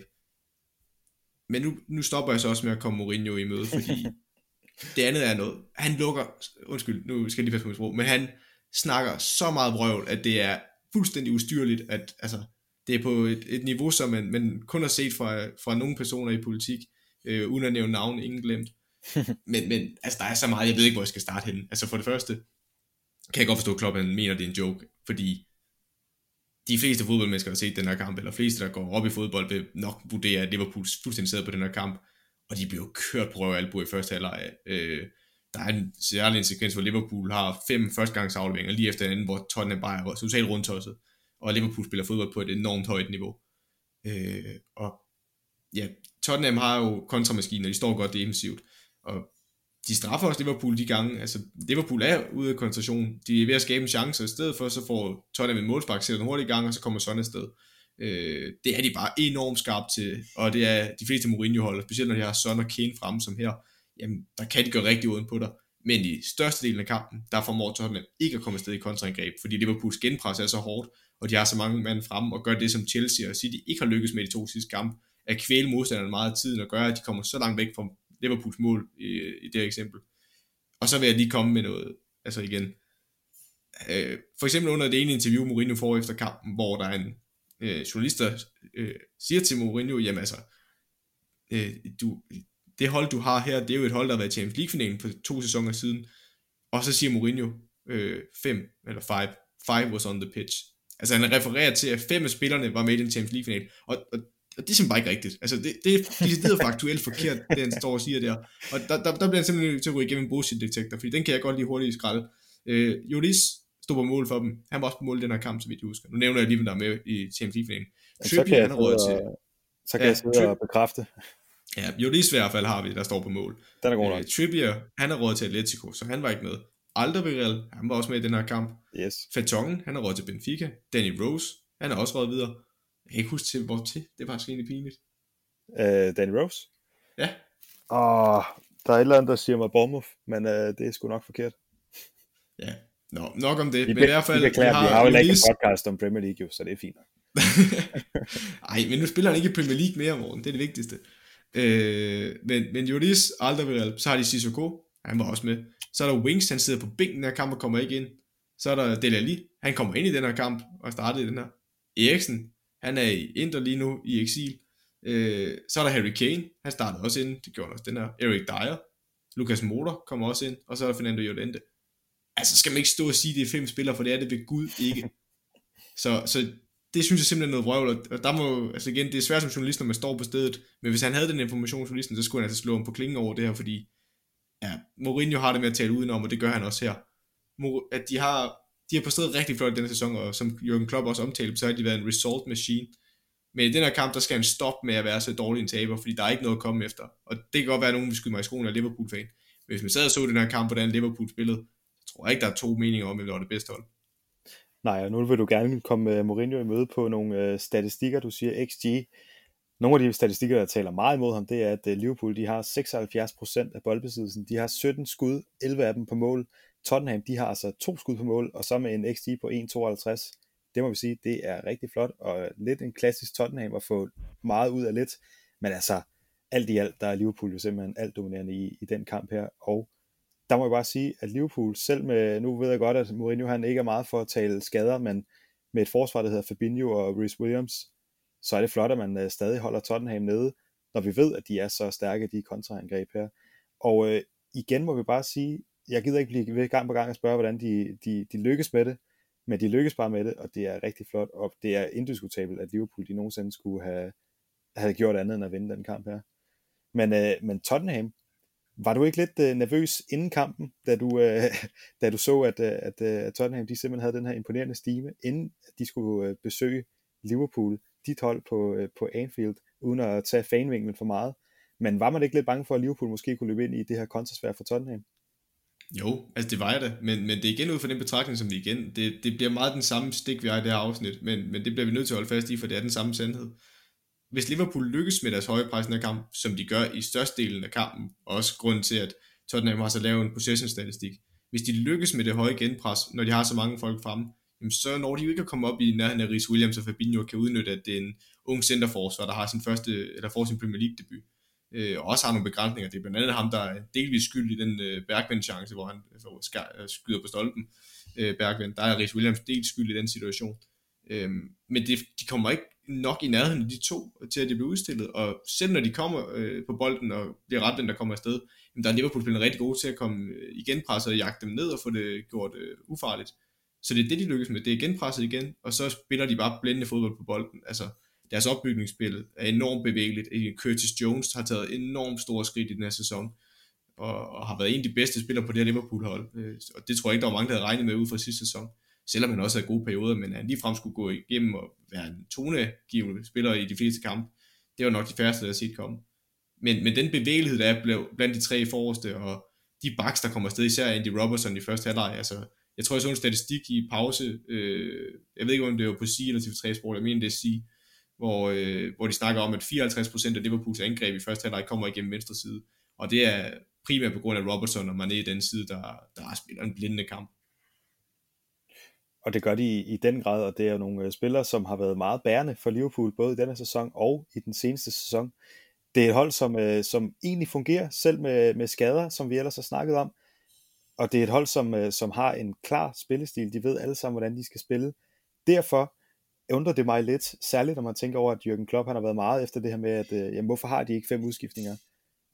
S2: Men nu, nu stopper jeg så også med at komme Mourinho i møde, fordi det andet er noget. Han lukker, undskyld, nu skal jeg lige passe på mit sprog, men han snakker så meget vrøvl, at det er fuldstændig ustyrligt, at altså, det er på et, et niveau, som man, man kun har set fra, fra nogle personer i politik, øh, uden at nævne navn, ingen glemt. men, men altså, der er så meget, jeg ved ikke, hvor jeg skal starte henne. Altså for det første, kan jeg godt forstå, at Klopp mener, det er en joke, fordi de fleste fodboldmennesker, der har set den her kamp, eller fleste, der går op i fodbold, vil nok vurdere, at Liverpool fuldstændig sidder på den her kamp, og de bliver kørt på røv albu i første halvleg. Øh, der er en særlig en sekvens, hvor Liverpool har fem førstegangsafleveringer lige efter den anden, hvor Tottenham bare er totalt rundtosset, og Liverpool spiller fodbold på et enormt højt niveau. Øh, og ja, Tottenham har jo kontramaskiner, de står godt defensivt, og de straffer også Liverpool de gange. Altså, Liverpool er ude af koncentration. De er ved at skabe en chance, og i stedet for, så får Tottenham en målspark, sætter den hurtigt i gang, og så kommer sådan et sted. Øh, det er de bare enormt skarpt til, og det er de fleste Mourinho-holder, specielt når de har Son og Kane fremme som her, jamen, der kan de gøre rigtig uden på dig. Men i største delen af kampen, der formår Tottenham ikke at komme afsted i kontraangreb, fordi Liverpools genpres er så hårdt, og de har så mange mand frem og gør det, som Chelsea og City ikke har lykkes med de to sidste kampe, at kvæle modstanderne meget af tiden, og gøre, at de kommer så langt væk fra Liverpools mål i, i det her eksempel. Og så vil jeg lige komme med noget, altså igen, øh, for eksempel under det ene interview, Mourinho får efter kampen, hvor der er en øh, journalist, der øh, siger til Mourinho, jamen altså, øh, du, det hold, du har her, det er jo et hold, der har været i Champions League-finalen for to sæsoner siden. Og så siger Mourinho, øh, fem, eller five, five was on the pitch. Altså han refererer til, at fem af spillerne var med i den Champions League-final. Og, og og det er simpelthen bare ikke rigtigt. Altså, det, det, er faktuelt forkert, det han står og siger der. Og der, der, der bliver han simpelthen nødt til at gå igennem en bullshit-detektor, fordi den kan jeg godt lige hurtigt skralde. Øh, Juris stod på mål for dem. Han var også på mål i den her kamp, så vidt jeg husker. Nu nævner jeg lige, hvem der er med i Champions League-finalen.
S1: Trippier, han har råd til... Så kan ja, jeg sidde og bekræfte.
S2: Ja, Juris i hvert fald har vi, der står på mål.
S1: Den er god nok. Øh,
S2: Trippier, han har råd til Atletico, så han var ikke med. Alderweireld, han var også med i den her kamp.
S1: Yes.
S2: Fatongen, han har råd til Benfica. Danny Rose, han har også råd videre. Jeg kan ikke huske til, hvor til. Det var faktisk egentlig pinligt.
S1: Uh, Danny Rose?
S2: Ja.
S1: Åh, der er et eller andet, der siger mig Bournemouth, men uh, det er sgu nok forkert.
S2: Ja, Nå, nok om det.
S1: Vi,
S2: men i hvert fald,
S1: vi, beklager, vi har, vi har jo ikke en podcast om Premier League, jo, så det er fint.
S2: Ej, men nu spiller han ikke i Premier League mere, morgen. Det er det vigtigste. Øh, men, men Juris Alderweireld, så har de Sissoko, han var også med. Så er der Wings, han sidder på bænken der kamp og kommer ikke ind. Så er der Dele Alli, han kommer ind i den her kamp og startede den her. Eriksen, han er i Inter lige nu i eksil. Øh, så er der Harry Kane, han startede også ind, det gjorde han også den her. Eric Dyer, Lucas Motor kommer også ind, og så er der Fernando Llorente. Altså skal man ikke stå og sige, at det er fem spillere, for det er det ved Gud ikke. Så, så det synes jeg simpelthen er noget vrøvl, og der må, altså igen, det er svært som journalist, når man står på stedet, men hvis han havde den information, journalisten, så skulle han altså slå ham på klingen over det her, fordi ja, Mourinho har det med at tale udenom, og det gør han også her. At de har de har præsteret rigtig flot i denne sæson, og som Jürgen Klopp også omtalte, så har de været en result machine. Men i den her kamp, der skal han stoppe med at være så dårlig en taber, fordi der er ikke noget at komme efter. Og det kan godt være, at nogen vil skyde mig i skoen af Liverpool-fan. Men hvis man sad og så den her kamp, hvordan Liverpool spillede, så tror jeg ikke, der er to meninger om, hvem der var det bedste hold.
S1: Nej, og nu vil du gerne komme med Mourinho i møde på nogle øh, statistikker. Du siger XG. Nogle af de statistikker, der taler meget imod ham, det er, at øh, Liverpool de har 76% af boldbesiddelsen. De har 17 skud, 11 af dem på mål. Tottenham, de har altså to skud på mål, og så med en XG på 1,52. Det må vi sige, det er rigtig flot, og lidt en klassisk Tottenham at få meget ud af lidt. Men altså, alt i alt, der er Liverpool jo simpelthen alt dominerende i, i den kamp her, og der må jeg bare sige, at Liverpool, selv med, nu ved jeg godt, at Mourinho han ikke er meget for at tale skader, men med et forsvar, der hedder Fabinho og Rhys Williams, så er det flot, at man øh, stadig holder Tottenham nede, når vi ved, at de er så stærke, de kontraangreb her. Og øh, igen må vi bare sige, jeg gider ikke blive ved gang på gang at spørge, hvordan de, de, de lykkes med det, men de lykkes bare med det, og det er rigtig flot, og det er indiskutabelt, at Liverpool de nogensinde skulle have, have gjort andet end at vinde den kamp her. Men, øh, men Tottenham, var du ikke lidt øh, nervøs inden kampen, da du, øh, da du så, at, øh, at, øh, Tottenham de simpelthen havde den her imponerende stime, inden de skulle øh, besøge Liverpool, dit hold på, øh, på Anfield, uden at tage fanvinklen for meget. Men var man ikke lidt bange for, at Liverpool måske kunne løbe ind i det her kontersvær for Tottenham?
S2: Jo, altså det var jeg da, men, men det er igen ud fra den betragtning, som vi igen, det, det bliver meget den samme stik, vi har i det her afsnit, men, men det bliver vi nødt til at holde fast i, for det er den samme sandhed. Hvis Liverpool lykkes med deres høje pres i kamp, som de gør i størstedelen af kampen, og også grunden til, at Tottenham har så lavet en possession-statistik, hvis de lykkes med det høje genpres, når de har så mange folk fremme, jamen så når de jo ikke at komme op i nærheden af Rhys Williams og Fabinho kan udnytte, at det er en ung centerforsvar, der har sin første, eller får sin Premier League debut øh, og også har nogle begrænsninger. Det er blandt andet ham, der er delvis skyld i den øh, Bergvind-chance, hvor han altså, skyder på stolpen. Øh, Bergvind. der er Rhys Williams dels skyld i den situation. Øh, men det, de kommer ikke nok i nærheden af de to, til at det bliver udstillet, og selv når de kommer øh, på bolden og bliver ret den, der kommer afsted, jamen der er Liverpool-spillerne rigtig gode til at komme i igen presset og jagte dem ned og få det gjort øh, ufarligt. Så det er det, de lykkes med. Det er genpresset igen, og så spiller de bare blændende fodbold på bolden. Altså, deres opbygningsspil er enormt bevægeligt. Curtis Jones har taget enormt store skridt i den her sæson, og, og har været en af de bedste spillere på det her Liverpool-hold. Øh, og det tror jeg ikke, der var mange, der havde regnet med ud fra sidste sæson. Selvom han også havde gode perioder, men han ligefrem skulle gå igennem og være en tonegivende spiller i de fleste kampe. Det var nok de færreste, der har set komme. Men, men den bevægelighed, der er blandt de tre forreste, og de backs, der kommer afsted, især Andy Robertson i første halvleg, altså, jeg tror, jeg så en statistik i pause, øh, jeg ved ikke, om det var på C eller TV3 Sport, jeg mener, det er C, hvor, øh, hvor de snakker om, at 54% af Liverpools angreb i første halvleg kommer igennem venstre side. Og det er primært på grund af Robertson og Mané i den side, der, der spiller en blindende kamp.
S1: Og det gør de i, i den grad, og det er jo nogle øh, spillere, som har været meget bærende for Liverpool, både i denne sæson og i den seneste sæson. Det er et hold, som, øh, som egentlig fungerer, selv med, med skader, som vi ellers har snakket om. Og det er et hold, som, øh, som har en klar spillestil. De ved alle sammen, hvordan de skal spille. Derfor undrer det mig lidt, særligt når man tænker over, at Jürgen Klopp han har været meget efter det her med, at øh, jamen, hvorfor har de ikke fem udskiftninger?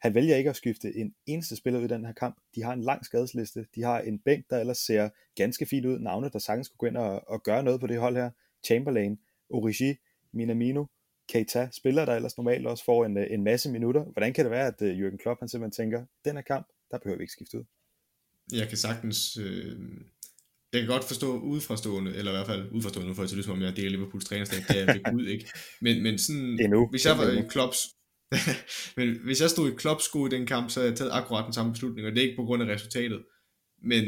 S1: Han vælger ikke at skifte en eneste spiller ud i den her kamp. De har en lang skadesliste. De har en bænk, der ellers ser ganske fint ud. Navne, der sagtens skulle gå ind og, og gøre noget på det hold her. Chamberlain, Origi, Minamino, Keita, spillere, der ellers normalt også får en, øh, en masse minutter. Hvordan kan det være, at øh, Jürgen Klopp han simpelthen tænker, den her kamp, der behøver vi ikke skifte ud?
S2: Jeg kan sagtens øh, jeg kan godt forstå udefrastående, eller i hvert fald udefrastående, for at det som om jeg deler Liverpools trænerstab, det er jeg ud, ikke? Men, men sådan,
S1: Endnu.
S2: hvis jeg var i Klopps, men hvis jeg stod i Klopps sko i den kamp, så havde jeg taget akkurat den samme beslutning, og det er ikke på grund af resultatet. Men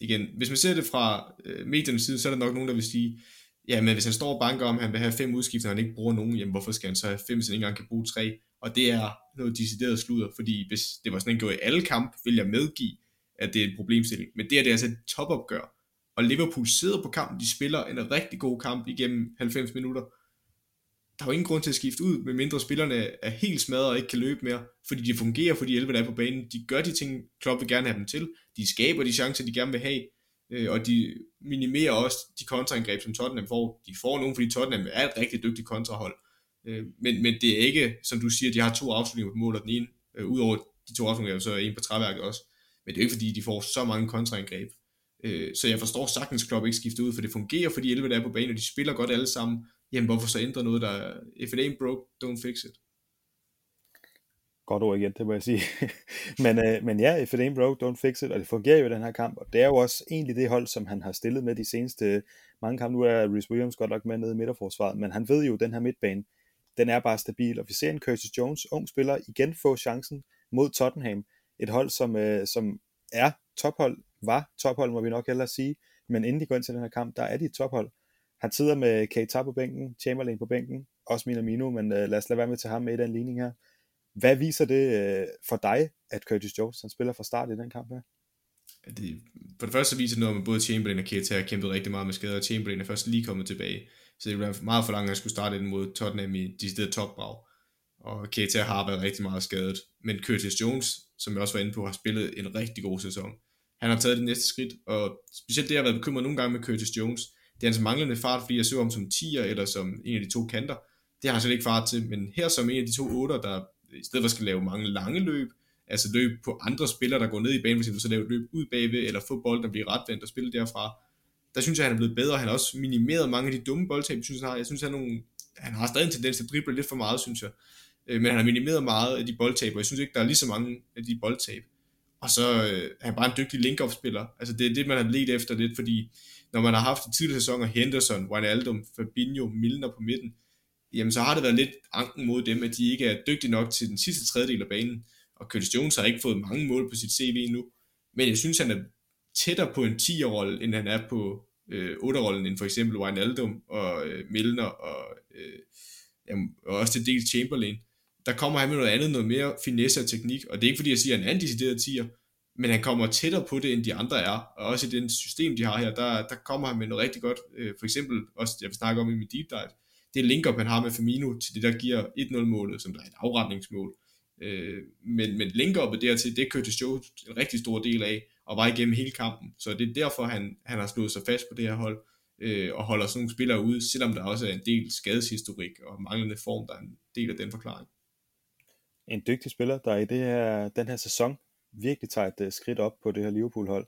S2: igen, hvis man ser det fra øh, mediernes side, så er der nok nogen, der vil sige, ja, men hvis han står og banker om, at han vil have fem udskifter, og han ikke bruger nogen, jamen hvorfor skal han så have fem, hvis han ikke engang kan bruge tre? Og det er noget decideret sludder, fordi hvis det var sådan en går i alle kamp, vil jeg medgive, at det er en problemstilling. Men det er det altså et topopgør og Liverpool sidder på kampen, de spiller en rigtig god kamp igennem 90 minutter. Der er jo ingen grund til at skifte ud, medmindre spillerne er helt smadret og ikke kan løbe mere, fordi de fungerer for de 11, der er på banen. De gør de ting, Klopp vil gerne have dem til. De skaber de chancer, de gerne vil have, øh, og de minimerer også de kontraangreb, som Tottenham får. De får nogen, fordi Tottenham er et rigtig dygtigt kontrahold. Øh, men, men det er ikke, som du siger, de har to afslutninger på mål, og den ene, øh, udover de to afslutninger, så er en på træværket også. Men det er ikke fordi, de får så mange kontraangreb. Øh, så jeg forstår sagtens, Klopp ikke skifter ud, for det fungerer for de 11, der er på banen, og de spiller godt alle sammen. Jamen, hvorfor så ændre noget, der... If it ain't broke, don't fix it.
S1: Godt ord igen, det må jeg sige. men, øh, men ja, if it ain't broke, don't fix it, og det fungerer jo i den her kamp, og det er jo også egentlig det hold, som han har stillet med de seneste mange kampe. Nu er Rhys Williams godt nok med nede i midterforsvaret, men han ved jo, at den her midtbane, den er bare stabil, og vi ser en Curtis Jones, ung spiller, igen få chancen mod Tottenham, et hold, som, øh, som er tophold var tophold, må vi nok hellere sige, men inden de går ind til den her kamp, der er de et tophold. Han sidder med Keita på bænken, Chamberlain på bænken, også Minamino, men øh, lad os lade være med til ham med i den ligning her. Hvad viser det øh, for dig, at Curtis Jones han spiller fra start i den kamp her?
S2: Det, for det første viser det noget, at både Chamberlain og Keita har kæmpet rigtig meget med skader, og Chamberlain er først lige kommet tilbage. Så det er meget for langt, at han skulle starte ind mod Tottenham i de steder topbrag. Og Keita har været rigtig meget skadet. Men Curtis Jones, som jeg også var inde på, har spillet en rigtig god sæson han har taget det næste skridt, og specielt det, jeg har været bekymret nogle gange med Curtis Jones, det er hans manglende fart, fordi jeg så ham som 10'er eller som en af de to kanter, Det har han slet ikke fart til, men her som en af de to 8'er, der i stedet for skal lave mange lange løb, altså løb på andre spillere, der går ned i banen, hvis du så laver løb ud bagved, eller få bolden, der bliver retvendt og spille derfra. Der synes jeg, han er blevet bedre. Han har også minimeret mange af de dumme boldtab, jeg synes, han har. Jeg synes, han, har nogle, han har stadig en tendens til at drible lidt for meget, synes jeg. Øh, men han har minimeret meget af de boldtab, og jeg synes ikke, der er lige så mange af de boldtab. Og så øh, er han bare en dygtig link-off-spiller. Altså det er det, man har let efter lidt, fordi når man har haft i tidligere sæsoner Henderson, Wijnaldum, Fabinho, Milner på midten, jamen så har det været lidt anken mod dem, at de ikke er dygtige nok til den sidste tredjedel af banen. Og Curtis Jones har ikke fået mange mål på sit CV endnu, men jeg synes, han er tættere på en 10'er-rolle, end han er på øh, 8'er-rollen, end for eksempel Wijnaldum og øh, Milner og, øh, jamen, og også til dels Chamberlain. Der kommer han med noget andet, noget mere finesse og teknik, og det er ikke fordi, jeg siger, at han er en decideret 10'er, men han kommer tættere på det, end de andre er, og også i den system, de har her, der, der kommer han med noget rigtig godt, øh, for eksempel også, jeg vil snakke om i min deep dive, det link-up, han har med Firmino til det, der giver 1-0-målet, som der er et afretningsmål. Øh, men, men link-upet dertil, det kørte Show en rigtig stor del af, og var igennem hele kampen. Så det er derfor, han, han har slået sig fast på det her hold, øh, og holder sådan nogle spillere ude, selvom der også er en del skadeshistorik og manglende form, der er en del af den forklaring.
S1: En dygtig spiller, der i det her, den her sæson virkelig tager et uh, skridt op på det her Liverpool-hold.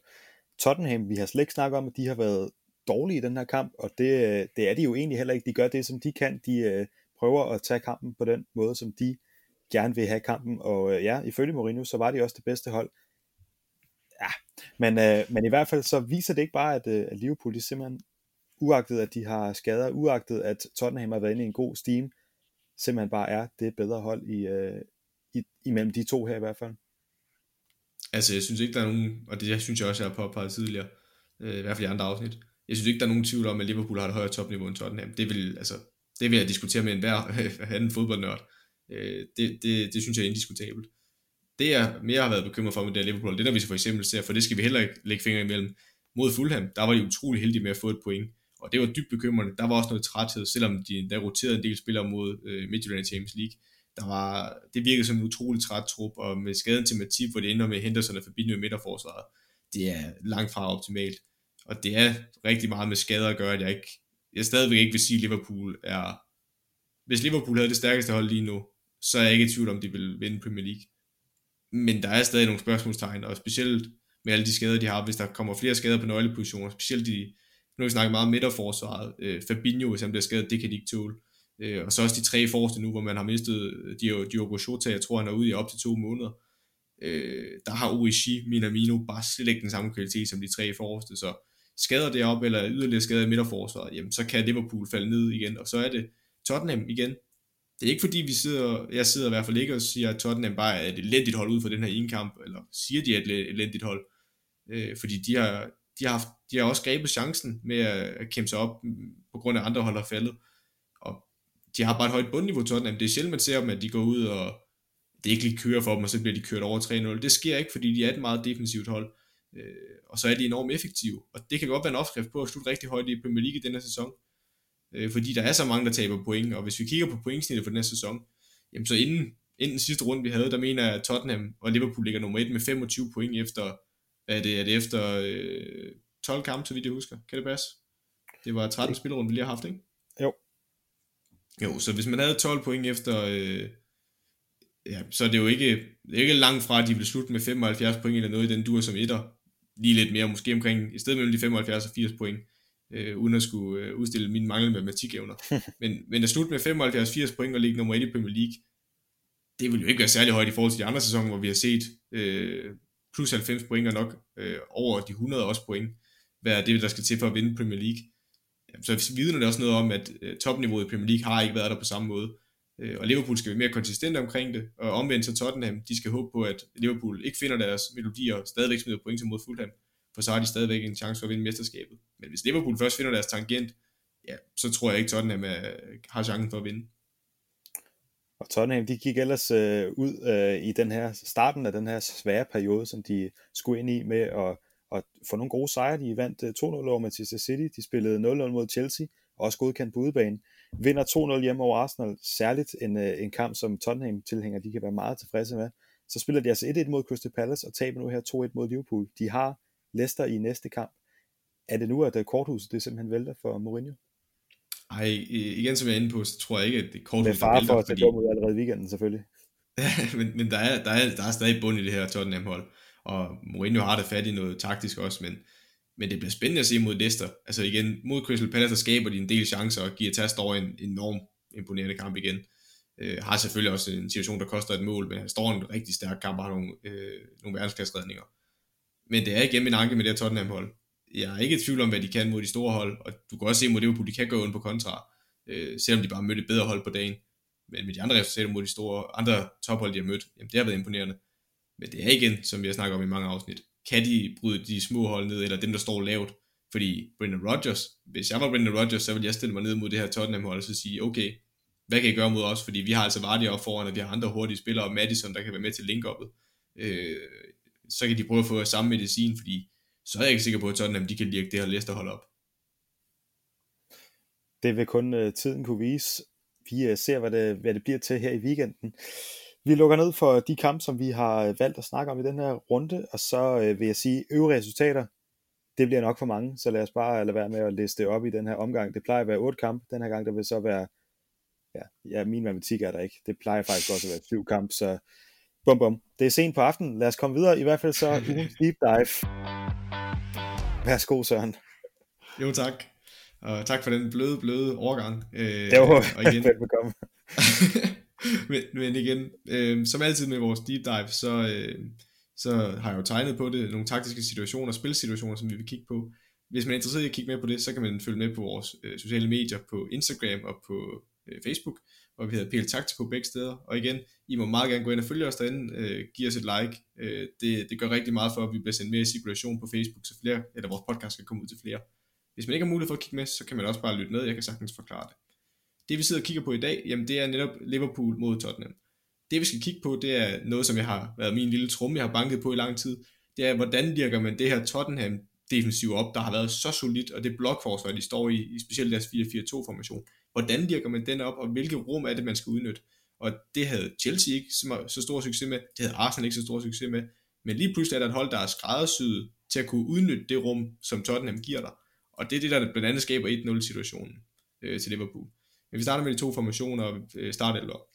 S1: Tottenham, vi har slet ikke snakket om, at de har været dårlige i den her kamp, og det, øh, det er de jo egentlig heller ikke. De gør det, som de kan. De uh, prøver at tage kampen på den måde, som de gerne vil have kampen, og uh, ja, ifølge Mourinho, så var de også det bedste hold. Ja, men, uh, men i hvert fald så viser det ikke bare, at, uh, at Liverpool, de simpelthen, uagtet at de har skader, uagtet at Tottenham har været inde i en god steam, simpelthen bare er det bedre hold i, i, imellem de to her i hvert fald.
S2: Altså, jeg synes ikke, der er nogen, og det synes jeg også, jeg har påpeget tidligere, øh, i hvert fald i andre afsnit, jeg synes ikke, der er nogen tvivl om, at Liverpool har et højere topniveau end Tottenham. Det vil, altså, det vil jeg diskutere med enhver anden fodboldnørd. Øh, det, det, det, synes jeg er indiskutabelt. Det jeg mere har været bekymret for med det her Liverpool, det der vi så for eksempel ser, for det skal vi heller ikke lægge fingre imellem, mod Fulham, der var de utrolig heldige med at få et point. Og det var dybt bekymrende. Der var også noget træthed, selvom de der roterede en del spillere mod øh, Midtjylland i Champions League der var, det virkede som en utrolig træt trup, og med skaden til Matip, hvor det ender med Henderson og Fabinho i midterforsvaret, det er langt fra optimalt. Og det er rigtig meget med skader at gøre, at jeg ikke, jeg stadigvæk ikke vil sige, at Liverpool er, hvis Liverpool havde det stærkeste hold lige nu, så er jeg ikke i tvivl om, de vil vinde Premier League. Men der er stadig nogle spørgsmålstegn, og specielt med alle de skader, de har, hvis der kommer flere skader på nøglepositioner, specielt de, nu har vi snakket meget om midterforsvaret, øh, Fabinho, hvis han bliver skadet, det kan de ikke tåle. Øh, Øh, og så også de tre forreste nu, hvor man har mistet øh, Diogo Jota, jeg tror han er ude i op til to måneder. Øh, der har Uishi, Minamino bare slet ikke den samme kvalitet som de tre forreste, så skader det op eller yderligere skader i midterforsvaret, jamen så kan Liverpool falde ned igen, og så er det Tottenham igen. Det er ikke fordi vi sidder, jeg sidder i hvert fald ikke og siger, at Tottenham bare er et elendigt hold ud for den her ene kamp, eller siger de er et elendigt hold, øh, fordi de har, de, har haft, de har også grebet chancen med at kæmpe sig op, mm, på grund af andre hold har faldet de har bare et højt bundniveau Tottenham. Det er sjældent, man ser dem, at de går ud og det ikke lige kører for dem, og så bliver de kørt over 3-0. Det sker ikke, fordi de er et meget defensivt hold. Øh, og så er de enormt effektive. Og det kan godt være en opskrift på at slutte rigtig højt i Premier League i denne sæson. Øh, fordi der er så mange, der taber point. Og hvis vi kigger på pointsnittet for den her sæson, jamen så inden, inden den sidste runde, vi havde, der mener jeg, at Tottenham og Liverpool ligger nummer 1 med 25 point efter, hvad er det, er det efter øh, 12 kampe, så vidt jeg husker. Kan det passe? Det var 13 spillerunde, vi lige har haft, ikke?
S1: Jo.
S2: Jo, så hvis man havde 12 point efter, øh, ja, så er det jo ikke, det er ikke langt fra, at de vil slutte med 75 point eller noget i den dur som etter. Lige lidt mere, måske omkring, i stedet mellem de 75 og 80 point, øh, uden at skulle øh, udstille mine manglende matematikevner. men, men at slutte med 75-80 point og ligge nummer 1 i Premier League, det vil jo ikke være særlig højt i forhold til de andre sæsoner, hvor vi har set øh, plus 90 point og nok øh, over de 100 også point, hvad er det, der skal til for at vinde Premier League så vidner det også noget om, at øh, topniveauet i Premier League har ikke været der på samme måde. Øh, og Liverpool skal være mere konsistent omkring det, og omvendt så Tottenham, de skal håbe på, at Liverpool ikke finder deres melodier og stadigvæk smider point mod Fulham, for så har de stadigvæk en chance for at vinde mesterskabet. Men hvis Liverpool først finder deres tangent, ja, så tror jeg ikke Tottenham er, har chancen for at vinde.
S1: Og Tottenham, de gik ellers øh, ud øh, i den her starten af den her svære periode, som de skulle ind i med at og få nogle gode sejre. De vandt 2-0 øh, over Manchester City, de spillede 0-0 mod Chelsea, og også godkendt på udebane. Vinder 2-0 hjemme over Arsenal, særligt en, øh, en kamp, som Tottenham-tilhængere de kan være meget tilfredse med. Så spiller de altså 1-1 mod Crystal Palace, og taber nu her 2-1 mod Liverpool. De har Leicester i næste kamp. Er det nu, at øh, korthuset det simpelthen vælter for Mourinho?
S2: Ej, igen som jeg er inde på, så tror jeg ikke, at det kort
S1: Med far for at tage fordi... ud allerede i weekenden, selvfølgelig.
S2: men, men der, er, der, er, der er stadig bund i det her Tottenham-hold, og Mourinho har det fat i noget taktisk også, men, men det bliver spændende at se mod Leicester. Altså igen, mod Crystal Palace, der skaber de en del chancer, og giver Tast over en enorm imponerende kamp igen. Øh, har selvfølgelig også en situation, der koster et mål, men han står en rigtig stærk kamp og har nogle, øh, nogle verdensklasseredninger. Men det er igen min anke med det her Tottenham-hold. Jeg er ikke i tvivl om, hvad de kan mod de store hold, og du kan også se mod Liverpool, de kan gå ind på kontra, øh, selvom de bare mødte et bedre hold på dagen. Men med de andre resultater mod de store, andre tophold, de har mødt, jamen det har været imponerende. Men det er igen, som vi har snakket om i mange afsnit, kan de bryde de små hold ned, eller dem, der står lavt? Fordi Brendan Rodgers, hvis jeg var Brendan Rodgers, så ville jeg stille mig ned mod det her Tottenham-hold, og så sige, okay, hvad kan I gøre mod os? Fordi vi har altså Vardy op foran, og vi har andre hurtige spillere, og Madison, der kan være med til link øh, så kan de prøve at få samme medicin, fordi så er jeg ikke sikker på, at Tottenham de kan lirke det her Leicester hold op.
S1: Det vil kun uh, tiden kunne vise. Vi uh, ser, hvad det, hvad det bliver til her i weekenden. Vi lukker ned for de kampe, som vi har øh, valgt at snakke om i den her runde, og så uh, vil jeg sige, øvrige resultater, det bliver nok for mange, så lad os bare lade være med at liste det op i den her omgang. Det plejer at være otte kampe, den her gang der vil så være, ja, ja min matematik er der ikke, det plejer faktisk også at være syv kampe, så bum bum. Det er sent på aftenen, lad os komme videre, i hvert fald så ugens deep dive. Værsgo Søren.
S2: Jo tak. Og tak for den bløde, bløde overgang.
S1: Øh, det var og igen. velbekomme.
S2: men, men igen, øh, som altid med vores deep dive, så, øh, så har jeg jo tegnet på det, nogle taktiske situationer, spilsituationer, som vi vil kigge på. Hvis man er interesseret i at kigge med på det, så kan man følge med på vores øh, sociale medier, på Instagram og på øh, Facebook, hvor vi hedder PL Taktiko begge steder. Og igen, I må meget gerne gå ind og følge os derinde, øh, give os et like. Øh, det, det gør rigtig meget for, at vi bliver sendt mere i cirkulation på Facebook, så flere, eller vores podcast kan komme ud til flere. Hvis man ikke har mulighed for at kigge med, så kan man også bare lytte med, jeg kan sagtens forklare det. Det vi sidder og kigger på i dag, jamen det er netop Liverpool mod Tottenham. Det vi skal kigge på, det er noget, som jeg har været min lille trum, jeg har banket på i lang tid. Det er, hvordan virker man det her Tottenham defensiv op, der har været så solidt, og det blokforsvar, de står i, i specielt deres 4-4-2 formation. Hvordan virker man den op, og hvilke rum er det, man skal udnytte? Og det havde Chelsea ikke så stor succes med, det havde Arsenal ikke så stor succes med, men lige pludselig er der et hold, der er skræddersyet til at kunne udnytte det rum, som Tottenham giver dig. Og det er det, der blandt andet skaber 1-0 situationen øh, til Liverpool. Men vi starter med de to formationer øh, start eller op.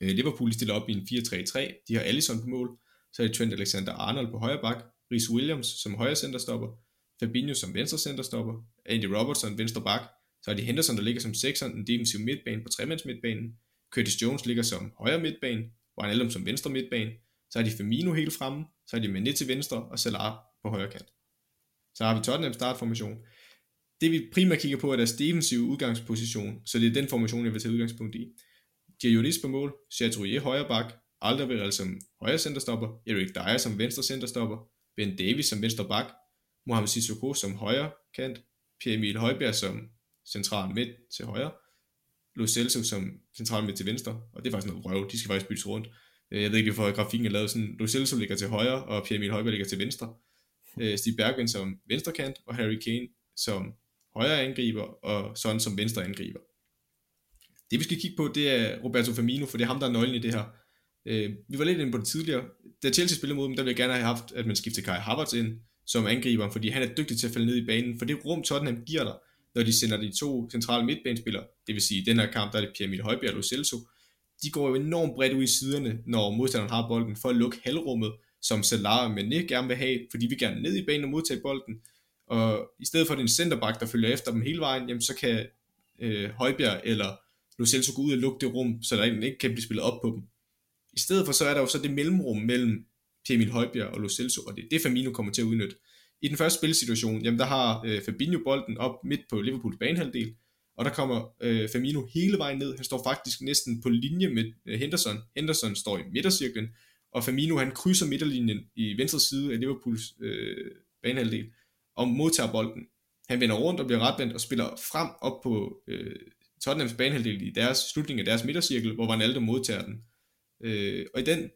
S2: Øh, Liverpool stiller op i en 4-3-3. De har Allison på mål. Så er det Trent Alexander-Arnold på højre bak. Rhys Williams som højre centerstopper. Fabinho som venstre centerstopper. Andy Robertson venstre bak. Så er det Henderson, der ligger som sekser, en defensiv midtbane på tremands midtbanen. Curtis Jones ligger som højre midtbane. Wijnaldum som venstre midtbane. Så er de Firmino helt fremme. Så er de Mané til venstre og Salah på højre kant. Så har vi Tottenham startformation. Det vi primært kigger på er deres defensive udgangsposition, så det er den formation, jeg vil tage udgangspunkt i. Dionis på mål, Chatrier højre bak, Alderweireld som højre centerstopper, Erik Dyer som venstre centerstopper, Ben Davis som venstre bak, Mohamed Sissoko som højre kant, Pierre Emil Højbjerg som central midt til højre, Lo Celso som central midt til venstre, og det er faktisk noget røv, de skal faktisk byttes rundt. Øh, jeg ved ikke, hvorfor grafikken er lavet sådan, Lo Celso ligger til højre, og Pierre Emil Højbjerg ligger til venstre. Øh, Stig Bergen som venstre kant, og Harry Kane som højre angriber, og sådan som venstre angriber. Det vi skal kigge på, det er Roberto Firmino, for det er ham, der er nøglen i det her. Øh, vi var lidt inde på det tidligere. Da Chelsea spillede mod dem, der ville jeg gerne have haft, at man skiftede Kai Havertz ind som angriber, fordi han er dygtig til at falde ned i banen, for det rum Tottenham giver dig, når de sender de to centrale midtbanespillere, det vil sige i den her kamp, der er det Pierre-Emil Højbjerg og Lo Celso, de går jo enormt bredt ud i siderne, når modstanderen har bolden, for at lukke halvrummet, som Salah og Mané gerne vil have, fordi vi gerne ned i banen og modtage bolden, og i stedet for at det er en centerback, der følger efter dem hele vejen, jamen så kan øh, Højbjerg eller Lo Celso gå ud og lukke det rum, så der ikke kan blive spillet op på dem. I stedet for så er der jo så det mellemrum mellem Pierre Højbjerg og Lo Celso, og det er det Firmino kommer til at udnytte. I den første spilsituation, jamen der har øh, Fabinho bolden op midt på Liverpools banehalvdel, og der kommer øh, Firmino hele vejen ned. Han står faktisk næsten på linje med øh, Henderson. Henderson står i midtercirklen, og Firmino han krydser midterlinjen i venstre side af Liverpools øh, banehalvdel og modtager bolden. Han vender rundt og bliver retvendt og spiller frem op på øh, Tottenhams banehalvdel i deres slutning af deres midtercirkel, hvor Ronaldo modtager den. Øh, og i den,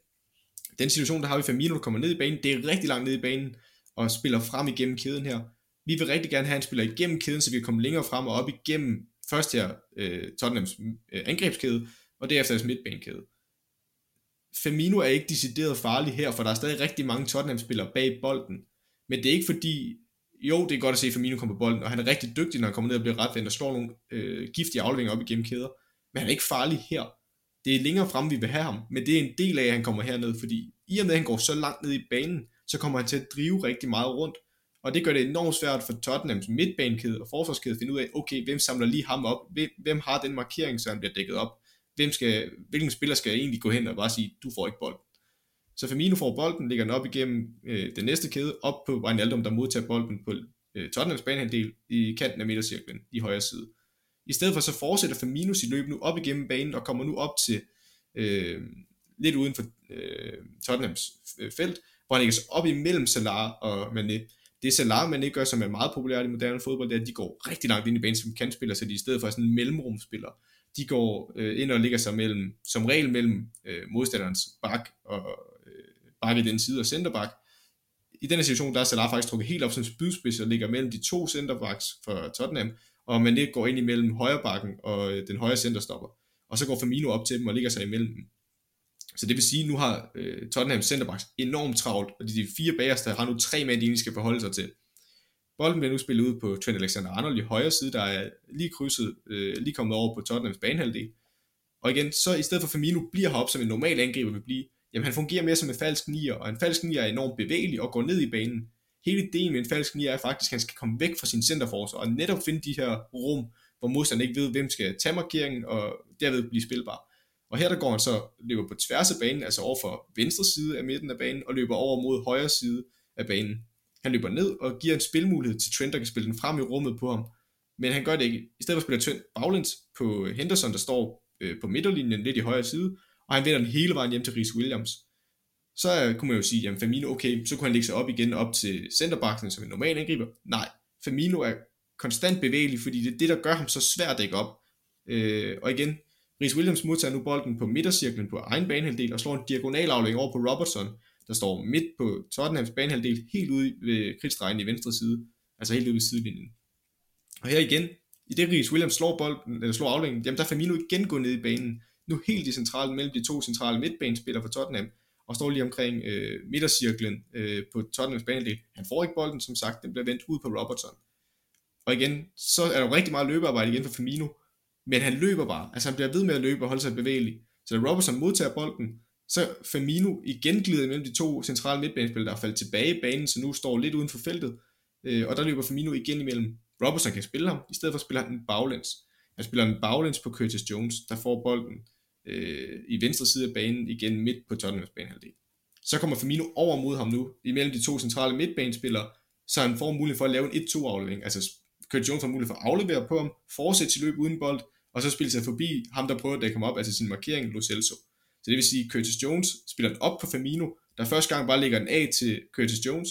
S2: den situation, der har vi Firmino, der kommer ned i banen. Det er rigtig langt ned i banen, og spiller frem igennem kæden her. Vi vil rigtig gerne have, en spiller igennem kæden, så vi kan komme længere frem og op igennem først her øh, Tottenhams øh, angrebskæde, og derefter deres midtbanekæde. Firmino er ikke decideret farlig her, for der er stadig rigtig mange Tottenham-spillere bag bolden. Men det er ikke fordi, jo, det er godt at se Firmino komme på bolden, og han er rigtig dygtig, når han kommer ned og bliver retvendt og slår nogle øh, giftige afleveringer op igennem kæder, men han er ikke farlig her. Det er længere frem, vi vil have ham, men det er en del af, at han kommer herned, fordi i og med, at han går så langt ned i banen, så kommer han til at drive rigtig meget rundt, og det gør det enormt svært for Tottenhams midtbanekæde og forsvarskæde at finde ud af, okay, hvem samler lige ham op? Hvem, hvem har den markering, så han bliver dækket op? Hvem skal, hvilken spiller skal egentlig gå hen og bare sige, du får ikke bolden? Så Firmino får bolden, ligger den op igennem øh, den næste kæde, op på Wijnaldum, der modtager bolden på øh, Tottenhams banehandel i kanten af midtercirklen i højre side. I stedet for så fortsætter Firmino sit løb nu op igennem banen og kommer nu op til øh, lidt uden for øh, Tottenhams øh, felt, hvor han lægger sig op imellem Salah og Mané. Det Salah Mané gør, som er meget populært i moderne fodbold, det er, at de går rigtig langt ind i banen som kantspiller, så de i stedet for sådan en mellemrumspiller, de går øh, ind og ligger sig mellem, som regel mellem øh, modstanderens bak og bakke den side og centerback. I denne situation, der er Salah faktisk trukket helt op som spydspids og ligger mellem de to centerbacks for Tottenham, og man ikke går ind imellem højre bakken og øh, den højre centerstopper. Og så går Firmino op til dem og ligger sig imellem dem. Så det vil sige, at nu har øh, Tottenham centerbacks enormt travlt, og de fire bagerste har nu tre mænd, de egentlig skal forholde sig til. Bolden bliver nu spillet ud på Trent Alexander-Arnold i højre side, der er lige krydset, øh, lige kommet over på Tottenhams banehalvdel. Og igen, så i stedet for Firmino bliver heroppe, som en normal angriber vil blive, jamen han fungerer mere som en falsk nier, og en falsk nier er enormt bevægelig og går ned i banen. Hele ideen med en falsk nier er faktisk, at han skal komme væk fra sin centerforsvar og netop finde de her rum, hvor modstanderen ikke ved, hvem skal tage markeringen og derved blive spilbar. Og her der går han så løber på tværs af banen, altså over for venstre side af midten af banen, og løber over mod højre side af banen. Han løber ned og giver en spilmulighed til Trent, der kan spille den frem i rummet på ham. Men han gør det ikke. I stedet for spiller Trent baglæns på Henderson, der står øh, på midterlinjen lidt i højre side, og han vinder den hele vejen hjem til Rhys Williams. Så øh, kunne man jo sige, jamen Firmino, okay, så kunne han lægge sig op igen op til centerbakken som en normal angriber. Nej, Firmino er konstant bevægelig, fordi det er det, der gør ham så svært at dække op. Øh, og igen, Rhys Williams modtager nu bolden på midtercirklen på egen banehalvdel og slår en diagonal aflægning over på Robertson, der står midt på Tottenhams banehalvdel, helt ude ved kridtstregen i venstre side, altså helt ude ved sidelinjen. Og her igen, i det Rhys Williams slår bolden, eller slår aflægningen, jamen der er Firmino igen gået ned i banen, nu helt i centralen mellem de to centrale midtbanespillere for Tottenham, og står lige omkring øh, midtercirklen øh, på Tottenhams banedel. Han får ikke bolden, som sagt, den bliver vendt ud på Robertson. Og igen, så er der rigtig meget løbearbejde igen for Firmino, men han løber bare. Altså han bliver ved med at løbe og holde sig bevægelig. Så da Robertson modtager bolden, så Firmino igen glider mellem de to centrale midtbanespillere, der er faldet tilbage i banen, så nu står lidt uden for feltet. Øh, og der løber Firmino igen imellem. Robertson kan spille ham, i stedet for spiller han en baglæns. Han spiller en baglæns på Curtis Jones, der får bolden øh, i venstre side af banen, igen midt på Tottenhams banehalvdel. Så kommer Firmino over mod ham nu, imellem de to centrale midtbanespillere, så han får mulighed for at lave en 1-2 aflevering. Altså Kurt Jones får mulighed for at aflevere på ham, fortsætte sit løb uden bold, og så spille sig forbi ham, der prøver at dække ham op, altså sin markering, Lo Celso. Så det vil sige, at Curtis Jones spiller den op på Firmino, der første gang bare lægger den af til Curtis Jones,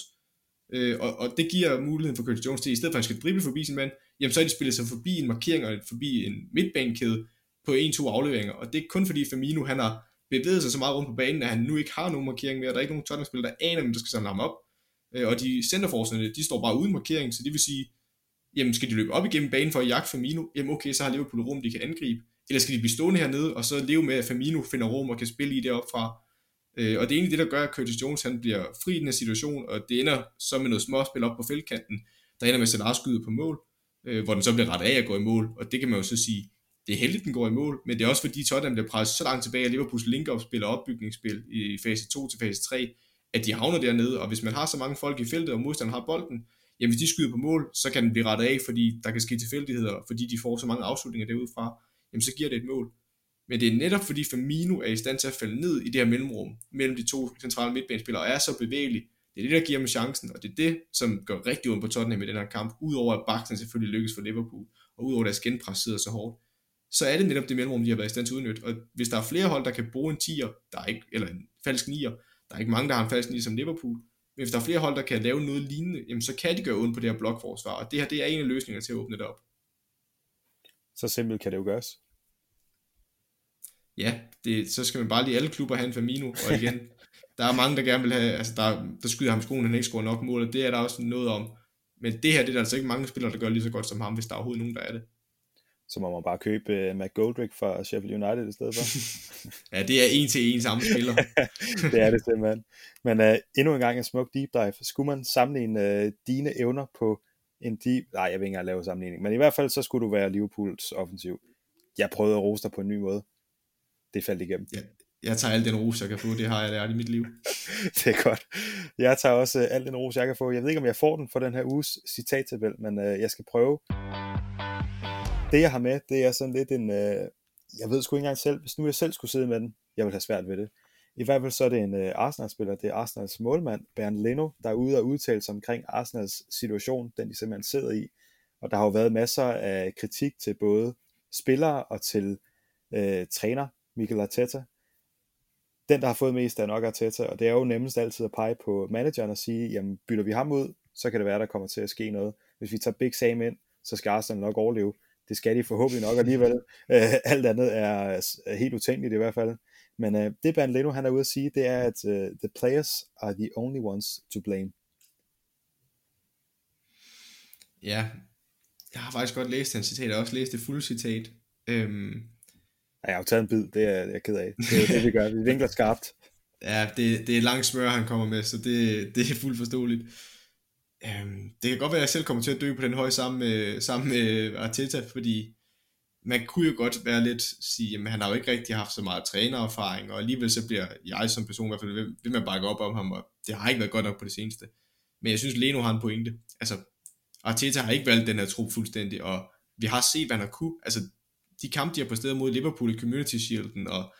S2: øh, og, og det giver muligheden for Curtis Jones til, i stedet for at han skal drible forbi sin mand, jamen så er de spillet sig forbi en markering og forbi en midtbanekæde, på en-to afleveringer, og det er kun fordi Firmino, han har bevæget sig så meget rundt på banen, at han nu ikke har nogen markering mere, der er ikke nogen Tottenham-spiller, der aner, hvem der skal samle ham op, øh, og de centerforserne, de står bare uden markering, så det vil sige, jamen skal de løbe op igennem banen for at jagte Firmino, jamen okay, så har Liverpool rum, de kan angribe, eller skal de blive stående hernede, og så leve med, at Firmino finder rum og kan spille i det fra, øh, og det er egentlig det, der gør, at Curtis Jones han bliver fri i den her situation, og det ender så med noget småspil op på feltkanten, der ender med at sætte skyde på mål, øh, hvor den så bliver ret af at gå i mål, og det kan man jo så sige, det er heldigt, den går i mål, men det er også fordi Tottenham bliver presset så langt tilbage, at Liverpools link-up spiller opbygningsspil i fase 2 til fase 3, at de havner dernede, og hvis man har så mange folk i feltet, og modstanderen har bolden, jamen hvis de skyder på mål, så kan den blive rettet af, fordi der kan ske tilfældigheder, fordi de får så mange afslutninger derudfra, jamen så giver det et mål. Men det er netop fordi Firmino er i stand til at falde ned i det her mellemrum, mellem de to centrale midtbanespillere, og er så bevægelig. Det er det, der giver dem chancen, og det er det, som gør rigtig ondt på Tottenham i den her kamp, udover at Baksen selvfølgelig lykkes for Liverpool, og udover at deres genpres sidder så hårdt så er det netop det mellemrum, de har været i stand til at udnytte. Og hvis der er flere hold, der kan bruge en 10'er, der er ikke, eller en falsk 9'er, der er ikke mange, der har en falsk 9'er som Liverpool, men hvis der er flere hold, der kan lave noget lignende, jamen så kan de gøre ondt på det her blokforsvar, og det her det er en af løsningerne til at åbne det op.
S1: Så simpelt kan det jo gøres.
S2: Ja, det, så skal man bare lige alle klubber have en Firmino, og igen, der er mange, der gerne vil have, altså der, der skyder ham skoen, han ikke scorer nok mål, og det er der også noget om. Men det her, det er der altså ikke mange spillere, der gør lige så godt som ham, hvis der er overhovedet nogen, der er det.
S1: Så må man bare købe uh, McGoldrick fra Sheffield United i stedet for.
S2: ja, det er en til en samme spiller.
S1: det er det simpelthen. Men uh, endnu en gang en smuk deep dive. Skulle man sammenligne uh, dine evner på en deep... Nej, jeg vil ikke engang lave sammenligning. Men i hvert fald, så skulle du være Liverpools offensiv. Jeg prøvede at rose dig på en ny måde. Det faldt igennem.
S2: Ja, jeg tager al den ros, jeg kan få. Det har jeg lært i mit liv.
S1: det er godt. Jeg tager også uh, al den ros, jeg kan få. Jeg ved ikke, om jeg får den for den her uges citattabel, men uh, jeg skal prøve det jeg har med, det er sådan lidt en, øh, jeg ved sgu ikke engang selv, hvis nu jeg selv skulle sidde med den, jeg vil have svært ved det. I hvert fald så er det en øh, Arsenal-spiller, det er Arsenals målmand, Bernd Leno, der er ude og udtale sig omkring Arsenals situation, den de simpelthen sidder i. Og der har jo været masser af kritik til både spillere og til øh, træner Mikel Arteta. Den, der har fået mest, er nok Arteta, og det er jo nemmest altid at pege på manageren og sige, jamen bytter vi ham ud, så kan det være, der kommer til at ske noget. Hvis vi tager Big Sam ind, så skal Arsenal nok overleve det skal de forhåbentlig nok alligevel. Øh, alt andet er, er helt utænkeligt i hvert fald. Men øh, det Ben Leno han er ude at sige, det er, at uh, the players are the only ones to blame.
S2: Ja, jeg har faktisk godt læst den citat, jeg har også læst det fulde citat. Øhm...
S1: Ja, jeg har jo taget en bid, det er jeg ked af. Det er det, vi gør. Vi vinkler skarpt.
S2: Ja, det, det er langt smør, han kommer med, så det, det er fuldt forståeligt. Øhm, det kan godt være, at jeg selv kommer til at dø på den høje sammen med, øh, sammen med øh, Arteta, fordi man kunne jo godt være lidt sige, at han har jo ikke rigtig haft så meget trænererfaring, og alligevel så bliver jeg som person i hvert fald ved, ved med at bakke op om ham, og det har ikke været godt nok på det seneste. Men jeg synes, Leno har en pointe. Altså, Arteta har ikke valgt den her trup fuldstændig, og vi har set, hvad han har kunne. Altså, de kampe, de har på stedet mod Liverpool i Community Shielden, og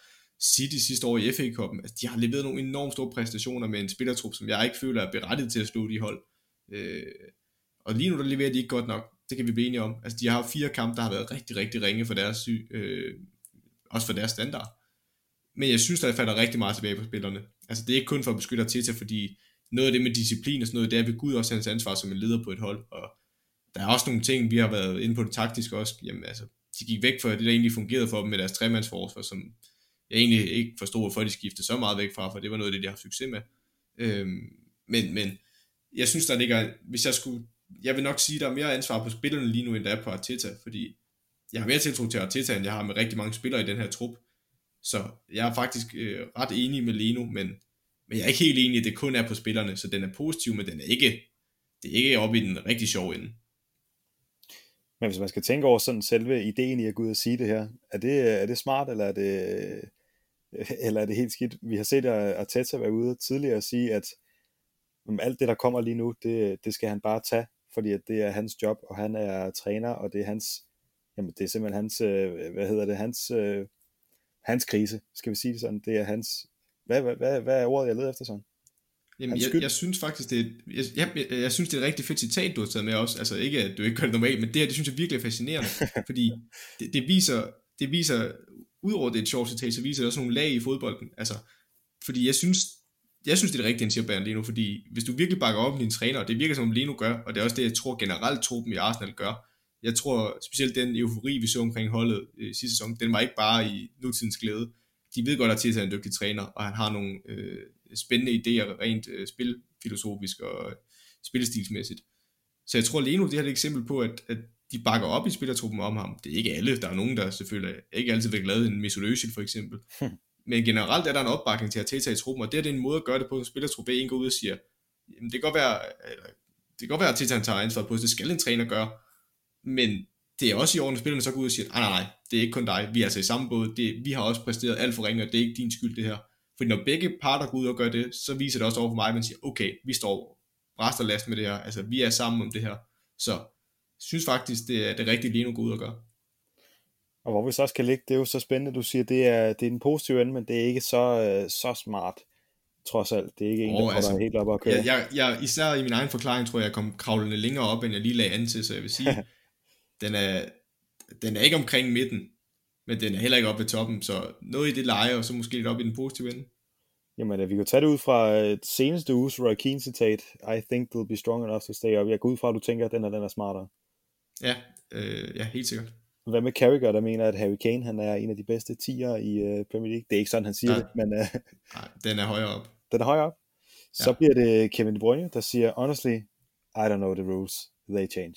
S2: City sidste år i FA Cup'en, altså, de har leveret nogle enormt store præstationer med en spillertrup, som jeg ikke føler er berettiget til at slå de hold. Øh, og lige nu der leverer de ikke godt nok. Det kan vi blive enige om. Altså de har fire kampe, der har været rigtig, rigtig ringe for deres syg, øh, også for deres standard. Men jeg synes, der falder rigtig meget tilbage på spillerne. Altså det er ikke kun for at beskytte Arteta, fordi noget af det med disciplin og sådan noget, det er ved Gud også hans ansvar som en leder på et hold. Og der er også nogle ting, vi har været inde på det taktiske også. Jamen altså, de gik væk fra det, der egentlig fungerede for dem med deres tremandsforsvar, som jeg egentlig ikke forstod, hvorfor de skiftede så meget væk fra, for det var noget af det, de har succes med. Øhm, men, men jeg synes, der ligger, hvis jeg skulle, jeg vil nok sige, der er mere ansvar på spillerne lige nu, end der er på Arteta, fordi jeg har mere tiltro til Arteta, end jeg har med rigtig mange spillere i den her trup. Så jeg er faktisk øh, ret enig med Leno, men, men jeg er ikke helt enig, at det kun er på spillerne, så den er positiv, men den er ikke, det er ikke oppe i den rigtig sjove ende.
S1: Men hvis man skal tænke over sådan selve ideen i at gå ud og sige det her, er det, er det smart, eller er det, eller er det helt skidt? Vi har set Arteta være ude tidligere og sige, at alt det, der kommer lige nu, det, det skal han bare tage, fordi at det er hans job, og han er træner, og det er hans, jamen det er simpelthen hans, øh, hvad hedder det, hans, øh, hans krise, skal vi sige det sådan, det er hans, hvad, hvad, hvad, hvad er ordet, jeg leder efter sådan?
S2: Jamen, jeg, jeg synes faktisk, det er, jeg, jeg, jeg, synes, det er et rigtig fedt citat, du har taget med også. Altså ikke, at du ikke gør det normalt, men det her, det synes jeg virkelig er fascinerende. fordi det, det, viser, det viser, udover det er et sjovt citat, så viser det også nogle lag i fodbolden. Altså, fordi jeg synes, jeg synes, det er det rigtige, han siger Bayern nu, fordi hvis du virkelig bakker op om din træner, og det virker som Leno gør, og det er også det, jeg tror generelt truppen i Arsenal gør, jeg tror specielt den eufori, vi så omkring holdet øh, sidste sæson, den var ikke bare i nutidens glæde. De ved godt, at Teta er en dygtig træner, og han har nogle øh, spændende idéer, rent øh, spilfilosofisk og øh, spillestilsmæssigt. Så jeg tror, Leno det her er et eksempel på, at, at de bakker op i spillertruppen om ham. Det er ikke alle, der er nogen, der selvfølgelig ikke altid vil glade en Mesut Özil for eksempel. Hm. Men generelt er der en opbakning til at Arteta i truppen, og det er det en måde at gøre det på, spiller spillertruppe en går ud og siger, jamen det kan godt være, det kan godt være, at Arteta tager ansvaret på, det skal en træner gøre, men det er også i orden, at spillerne så går ud og siger, nej, nej, nej, det er ikke kun dig, vi er altså i samme båd, det, vi har også præsteret alt for ringe, og det er ikke din skyld det her. Fordi når begge parter går ud og gør det, så viser det også over for mig, at man siger, okay, vi står bræst og last med det her, altså vi er sammen om det her. Så synes faktisk, det er det rigtige lige nu gå ud og gøre.
S1: Og hvor vi så skal ligge, det er jo så spændende, du siger, det er, det er den positive ende, men det er ikke så, øh, så smart, trods alt. Det er ikke en, der oh, altså, helt op og køre.
S2: Jeg, jeg, jeg, især i min egen forklaring, tror jeg, jeg kom kravlende længere op, end jeg lige lagde an til, så jeg vil sige, den, er, den er ikke omkring midten, men den er heller ikke oppe ved toppen, så noget i det leje, og så måske lidt op i den positive ende.
S1: Jamen, vi kan tage det ud fra et seneste uges Roy Keane citat, I think they'll be strong enough to stay up. Jeg går ud fra, at du tænker, at den er, den er smartere.
S2: Ja, øh, ja, helt sikkert.
S1: Hvad med Carragher, der mener, at Harry Kane han er en af de bedste tiger i uh, Premier League? Det er ikke sådan, han siger ja. det, men... Uh,
S2: Nej, den er højere op.
S1: Den er højere op. Så ja. bliver det Kevin De Bruyne, der siger, honestly, I don't know the rules. They change.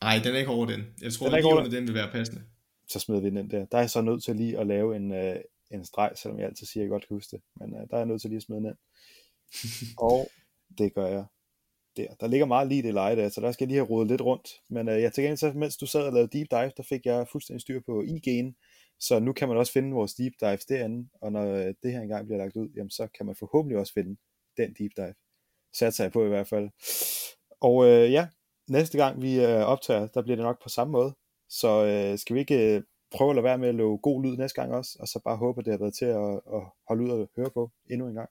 S2: Nej, den er ikke over den. Jeg tror, den, lige under den vil være passende.
S1: Så smider vi den der. Der er jeg så nødt til lige at lave en, øh, en streg, selvom jeg altid siger, at jeg godt kan huske det. Men øh, der er jeg nødt til lige at smide den ind. og det gør jeg der. Der ligger meget lige det leje der, så der skal jeg lige have rodet lidt rundt. Men øh, jeg tænker gengæld, så, mens du sad og lavede deep dive, der fik jeg fuldstændig styr på IG'en, så nu kan man også finde vores deep dives derinde, og når øh, det her engang bliver lagt ud, jamen så kan man forhåbentlig også finde den deep dive. Satser jeg på i hvert fald. Og øh, ja, næste gang vi øh, optager, der bliver det nok på samme måde. Så øh, skal vi ikke øh, prøve at lade være med at lave god lyd næste gang også, og så bare håbe, at det har været til at, at holde ud og høre på endnu en gang.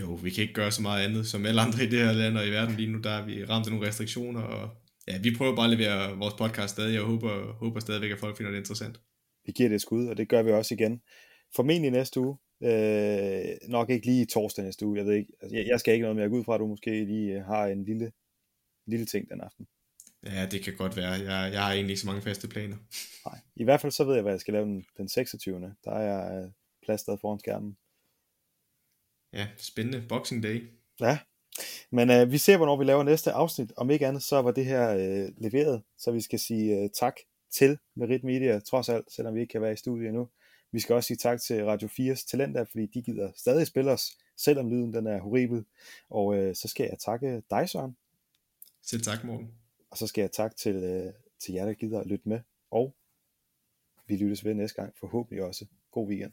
S2: Jo, vi kan ikke gøre så meget andet, som alle andre i det her land og i verden lige nu, der er vi ramt af nogle restriktioner, og ja, vi prøver bare at levere vores podcast stadig, og håber, håber stadigvæk, at folk finder det interessant.
S1: Vi giver det et skud, og det gør vi også igen. Formentlig næste uge, øh, nok ikke lige torsdag næste uge, jeg ved ikke, altså, jeg, jeg skal ikke noget med at gå ud fra, at du måske lige øh, har en lille, lille ting den aften.
S2: Ja, det kan godt være. Jeg, jeg har egentlig ikke så mange faste planer.
S1: Nej, i hvert fald så ved jeg, hvad jeg skal lave den, den 26. Der er jeg øh, foran skærmen.
S2: Ja, spændende. Boxing Day.
S1: Ja, men øh, vi ser, hvornår vi laver næste afsnit. Om ikke andet, så var det her øh, leveret, så vi skal sige øh, tak til Merit Media, trods alt, selvom vi ikke kan være i studiet endnu. Vi skal også sige tak til Radio 4's talenter, fordi de gider stadig spille os, selvom lyden den er horribel. Og øh, så skal jeg takke dig, Søren.
S2: Selv tak, Morten.
S1: Og så skal jeg takke til, øh, til jer, der gider at lytte med. Og vi lyttes ved næste gang, forhåbentlig også. God weekend.